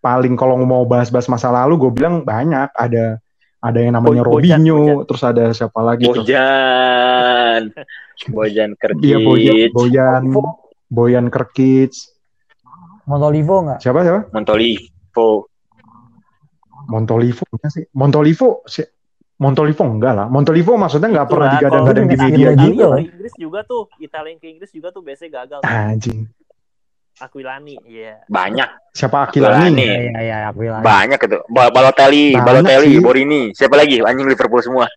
paling kalau mau bahas-bahas masa lalu gue bilang banyak ada ada yang namanya Bo- Bojan, Robinho, Bojan. terus ada siapa lagi tuh? Bojan. [laughs] Bojan Kerkic. Iya Bojan, Bojan, Boyan Kerkic. Montolivo nggak? Siapa siapa? Montolivo. Montolivo sih? Montolivo si Montolivo enggak lah. Montolivo maksudnya nggak pernah Itulah, digadang-gadang di media gitu. Italia ke Inggris juga tuh, Italia yang ke Inggris juga tuh biasanya gagal. tuh. Anjing. Aquilani, iya. Banyak. Siapa Aquilani. Akilani? Iya iya iya aku bilang. Banyak itu. Ba- Balotelli, Banyak Balotelli, sih. Borini. Siapa lagi? Anjing Liverpool semua. [laughs]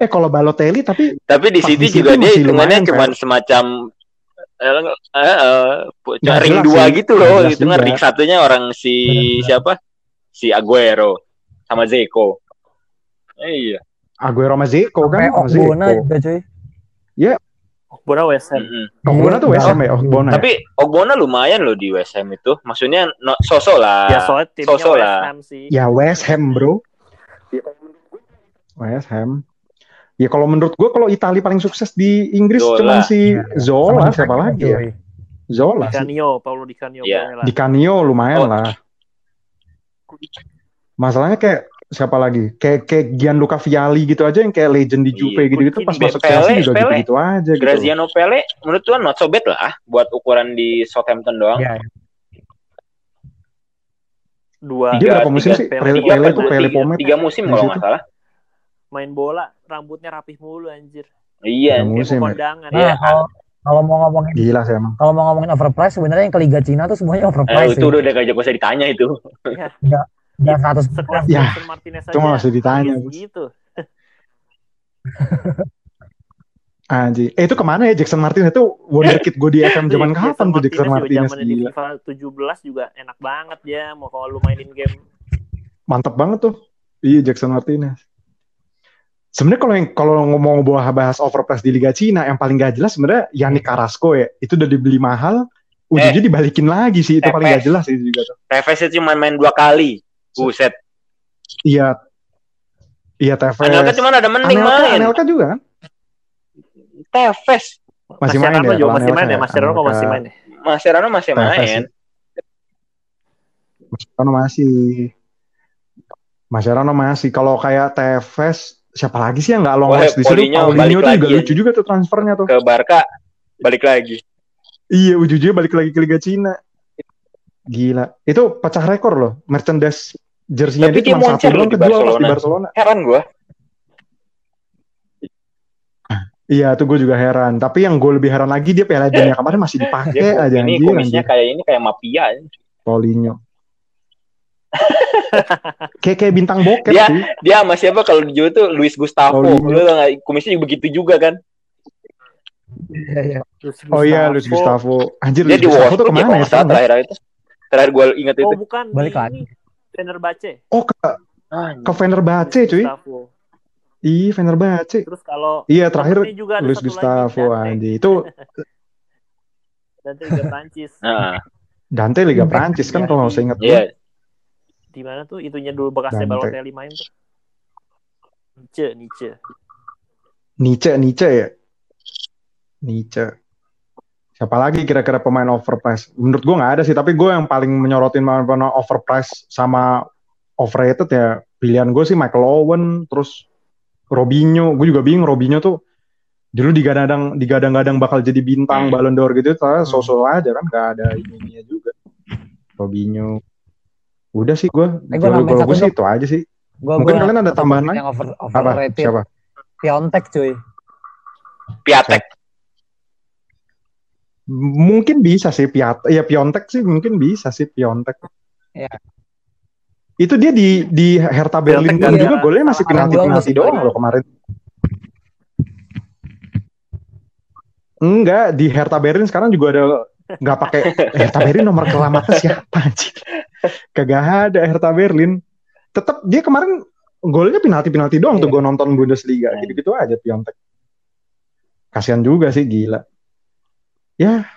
Eh kalau Balotelli tapi Tapi di City juga dia hitungannya cuma semacam eh, eh, eh, ring dua sih. gitu loh. Hitungan juga. ring satunya orang si siapa? Si Aguero sama Zeko. Eh, iya. Aguero sama Zeko kan? Sama Zeko. Okbona juga cuy. Bona West Ham. Mm-mm. Ogbonna tuh West Ham ya? Ogbonna ya? Tapi Ogbonna lumayan loh di West Ham itu. Maksudnya no, sosok lah. Ya soalnya timnya Sosok West lah. Ham sih. Ya West Ham bro. West Ham. Ya kalau menurut gue kalau Italia paling sukses di Inggris Zola. cuma si Iya, iya. Zola siapa lagi ya? cuy. Zola Di. Canio, Paulo Di Canio. Iya. boleh lah. Di Canio lumayan Oh. lah. Masalahnya kayak siapa lagi? Kayak kayak Gianluca Vialli gitu aja yang kayak legend di Iya. Juve gitu-gitu pas Pele, masuk Chelsea juga Pele. gitu-gitu aja gitu. Graziano Pele menurut tuan not so bad lah buat ukuran di Southampton doang. Iya, iya. Dua Dia berapa Tiga- musim tiga sih? Pele. Pele, Tiga Pele? Pele Tiga- Pomet. Tiga musim kalau nggak salah. main bola, rambutnya rapih mulu anjir. Iya. Tiga musim Kayak ya. kondangan. Iya. Kalau mau ngomongin Gila sih emang. kalau mau ngomongin overprice sebenarnya yang ke Liga Cina tuh semuanya Eh, overprice. itu udah gak usah ditanya itu. [laughs] Udah 100 Sekelas Ya, Martinez itu aja. masih ditanya. Gitu. Anjir. Eh itu ke mana ya Jackson Martinez itu wonderkid gue di [laughs] FM zaman Iya, kapan tuh Jackson Martinez Zaman di gila. FIFA 17 juga enak banget ya. Mau kalau lu mainin game Mantap banget tuh. Iya Jackson Martinez. Sebenarnya kalau yang kalau ngomong bahas bahas overpress di Liga Cina yang paling gak jelas sebenarnya Yannick Carrasco ya. Itu udah dibeli mahal, ujungnya dibalikin lagi sih. Itu paling gak jelas itu juga tuh. Tevez itu cuma main dua kali. Buset. Iya. Iya Tevez. Anelka cuma ada mending Anelka, main. Anelka juga kan? Tevez. Masih main ya, juga masih main ya. Anelka ya. Mascherano kok masih main ya. Mascherano masih main. sih. Mascherano masih. Mascherano masih. Kalau kayak Tevez, siapa lagi sih yang nggak long last di situ? Paulinho tuh juga lucu juga tuh transfernya tuh. Ke Barca balik lagi. Iya, ujung-ujungnya balik lagi ke Liga Cina. Gila. Itu pecah rekor loh. Merchandise jersinya Tapi dia dia cuma satu loh doang pas di Barcelona. Heran gua. Iya, tuh gue juga heran. Tapi yang gue lebih heran lagi dia Piala Dunia kemarin masih dipakai aja ini anjir. kayak ini kayak mafia. Paulinho. [laughs] kayak kayak bintang bokep Dia- sih. Dia sama siapa kalau dijual tuh Luis Gustavo. Paulinho. Lu nggak? Komisinya begitu juga kan. Iya, iya. Oh iya, Luis Gustavo. Anjir, Dia Luis di Gustavo tuh ya ke mana ya sekarang? terakhir itu. Terakhir gue ingat Oh itu. bukan Balik di lagi. Fenerbahce. Oh, ke, Ah, ke Fenerbahce cuy. Gustavo. Iya, Fenerbahce. Terus kalau Iya, terakhir juga Luis Gustavo anjir. Itu [laughs] Dante Liga Prancis. Nah, Dante Liga Prancis kan Iya, kalau saya ingat iya. Di mana tuh itunya dulu bekasnya Dante. Balotelli main tuh. Nietzsche, Nietzsche. Nietzsche, Nietzsche ya. Nietzsche. Siapa lagi kira-kira pemain overprice? Menurut gue nggak ada sih, tapi gue yang paling menyorotin pemain overprice sama overrated ya pilihan gue sih Michael Owen, terus Robinho. Gue juga bingung Robinho tuh dulu digadang digadang-gadang bakal jadi bintang Hmm. Ballon d'Or gitu, ternyata sosok aja kan nggak ada ininya juga. Robinho. Udah sih gue, Eh, gua nambahin kalau gue sih itu aja sih. Gua, Mungkin gua kalian ada tambahan lain? yang over, Apa? Siapa? Piontek cuy. Piatek. Mungkin bisa sih Piat, ya Piontek sih mungkin bisa sih Piontek. Ya. Itu dia di di Hertha Berlin iya. juga golnya masih Salah penalti penalti doang loh kemarin. Enggak di Hertha Berlin sekarang juga ada nggak pakai Hertha Berlin nomor kelamatnya siapa anjir? Kagak ada Hertha Berlin. Tetap dia kemarin golnya penalti penalti doang tuh Iya. gue nonton Bundesliga Hmm. gitu gitu aja Piontek. Kasihan juga sih gila. Ya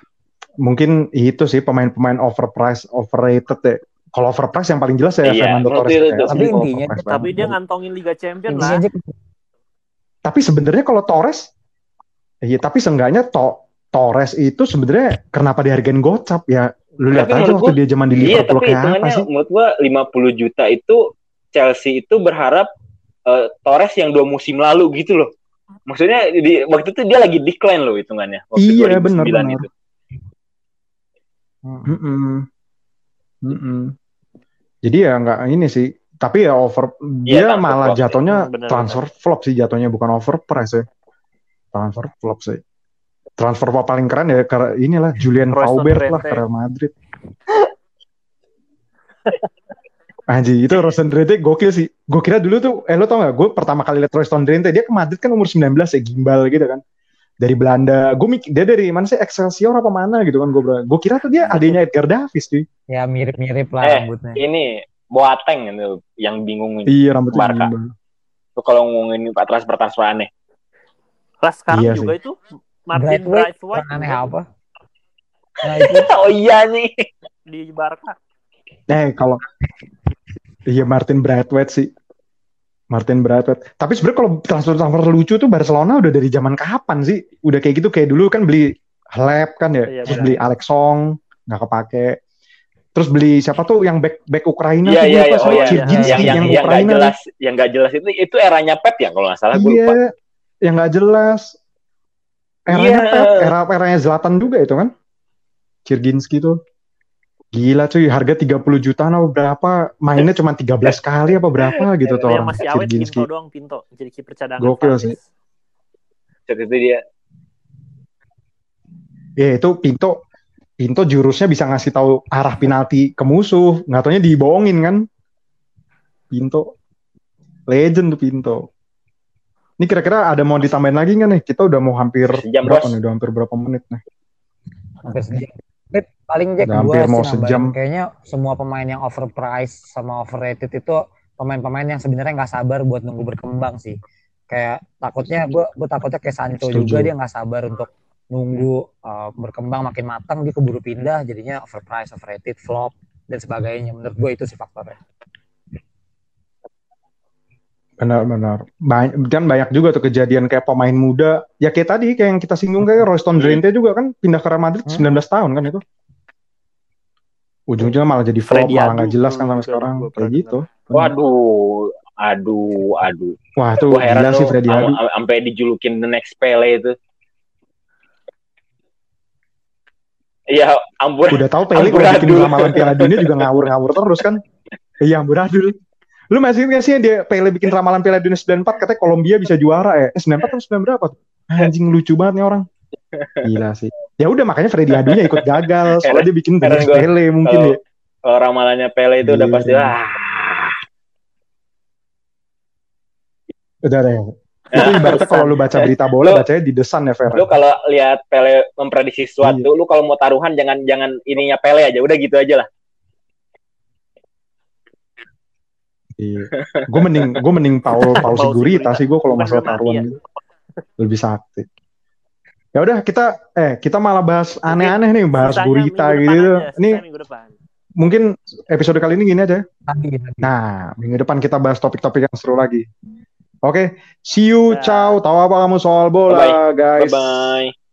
mungkin itu sih pemain-pemain overpriced, overrated ya. Kalau overpriced yang paling jelas ya Iya, Fernando Torres. itu ya. Tapi intinya- Tapi dia ngantongin Liga Champion Intinya lah. Tapi sebenarnya kalau Torres, iya tapi seenggaknya to Torres itu sebenarnya kenapa dihargain gocap ya? Lu lihat aja waktu gua- dia zaman di Iya, Liverpool kayak apa sih? menurut gua 50 juta itu Chelsea itu berharap eh, Torres yang dua musim lalu gitu loh. Maksudnya di waktu itu dia lagi decline loh hitungannya waktu Iya, 2009 bener, bener. itu. Mm-mm. Mm-mm. Jadi ya nggak ini sih. Tapi ya over Iya, dia transfer malah jatuhnya Hmm, bener, transfer flop sih jatuhnya bukan overprice ya. Transfer flop sih. Transfer flop paling keren ya karena inilah Julian Faubert lah ke Real Madrid. [laughs] Anjing itu Royston Drenthe gokil sih. Gue kira dulu tuh, eh lo tau gak, gue pertama kali liat Royston Drenthe, dia ke Madrid kan umur 19 ya, gimbal gitu kan. Dari Belanda, gue mikir, dia dari mana sih, Excelsior apa mana gitu kan, gue gue kira tuh dia adanya Edgar Davis cuy. Ya mirip-mirip lah Eh, rambutnya. Ini Boateng itu yang bingung ini. Iya rambutnya Barca. gimbal. Tuh kalau ngomongin Pak transfer transfer aneh. Lah sekarang Iya juga itu Martin Braithwaite, aneh apa? Nah [laughs] itu oh iya nih. di Barca. Eh kalau iya Martin Braithwaite sih. Martin Braithwaite. Tapi sebenarnya kalau transfer-transfer lucu tuh Barcelona udah dari zaman kapan sih? Udah kayak gitu kayak dulu kan beli Halep kan ya, Iya, terus beli Alex Song nggak kepake. Terus beli siapa tuh yang back back Ukraina Iya tuh iya iya. lupa Oh siapa, iya. Chirginski Yang yang yang, yang nggak Ukraina. jelas, yang nggak jelas itu itu eranya Pep ya kalau nggak salah gue Iya, lupa. yang nggak jelas. Eranya Iya. Pep, era eranya Zlatan juga itu kan. Chirginski tuh. Gila cuy, harga 30 juta nah berapa? Mainnya cuma 13 kali apa berapa gitu tuh orang masih awet Chirginski. Pinto doang Pinto jadi kiper cadangan. Gokil sih. Saat itu dia Ya itu Pinto Pinto jurusnya bisa ngasih tahu arah penalti ke musuh, nggak taunya dibohongin kan. Pinto. Legend tuh Pinto. Ini kira-kira ada mau ditambahin lagi nggak nih? Kita udah mau hampir Sejam, berapa Bos. nih? Udah hampir berapa menit nih? hampir sejam. Tapi paling Jack Udah gue hampir sih mau nambahin, sejam. kayaknya semua pemain yang overpriced sama overrated itu pemain-pemain yang sebenarnya nggak sabar buat nunggu berkembang sih. Kayak takutnya gue gue takutnya kayak Sancho Setuju. juga dia nggak sabar untuk nunggu uh, berkembang makin matang dia keburu pindah jadinya overpriced, overrated, flop dan sebagainya. Menurut gue itu sih faktornya. Benar-benar. Banyak, kan banyak juga tuh kejadian kayak pemain muda. Ya kayak tadi, kayak yang kita singgung kayak Royston Drenthe juga kan pindah ke Real Madrid Hmm. 19 tahun kan itu. Ujung-ujungnya malah jadi flop, Freddy malah nggak jelas kan sampai sekarang. Kayak gitu. Waduh, aduh, aduh. Wah tuh heran gila sih Freddy Adu. am- am- sampai dijulukin the next Pele itu. Iya, ampun. Udah tahu Pele kalau bikin ramalan Piala Dunia juga ngawur-ngawur terus kan. [laughs] Iya, amburadul. Lu masih ingat sih yang dia Pele bikin ramalan Piala Dunia 94 katanya Kolombia bisa juara ya? Eh 94 atau 9 berapa tuh? Anjing lucu banget nih orang. Gila sih. Ya udah makanya Freddy [laughs] Adunya ikut gagal soalnya dia bikin dengan. Pele mungkin Kalau- ya. Kalau ramalannya Pele itu udah pasti ah. Udah deh. Itu ibaratnya kalau lu baca berita bola Lu- bacanya di desan ya Fer. Lu kalau lihat Pele memprediksi sesuatu, Iya. lu kalau mau taruhan jangan jangan ininya Pele aja, udah gitu aja lah. Iya. Gue mending gue mending Paul [laughs] Paul Sigurita sih gue kalau Bener masalah taruhan gitu. Lebih sakti. Ya udah kita eh kita malah bahas aneh-aneh nih, bahas Gurita gitu. aja, Ini sisanya minggu depan. mungkin episode kali ini gini aja. Nah, minggu depan kita bahas topik-topik yang seru lagi. Oke, see you, ciao. Tahu apa kamu soal bola, guys? Bye bye.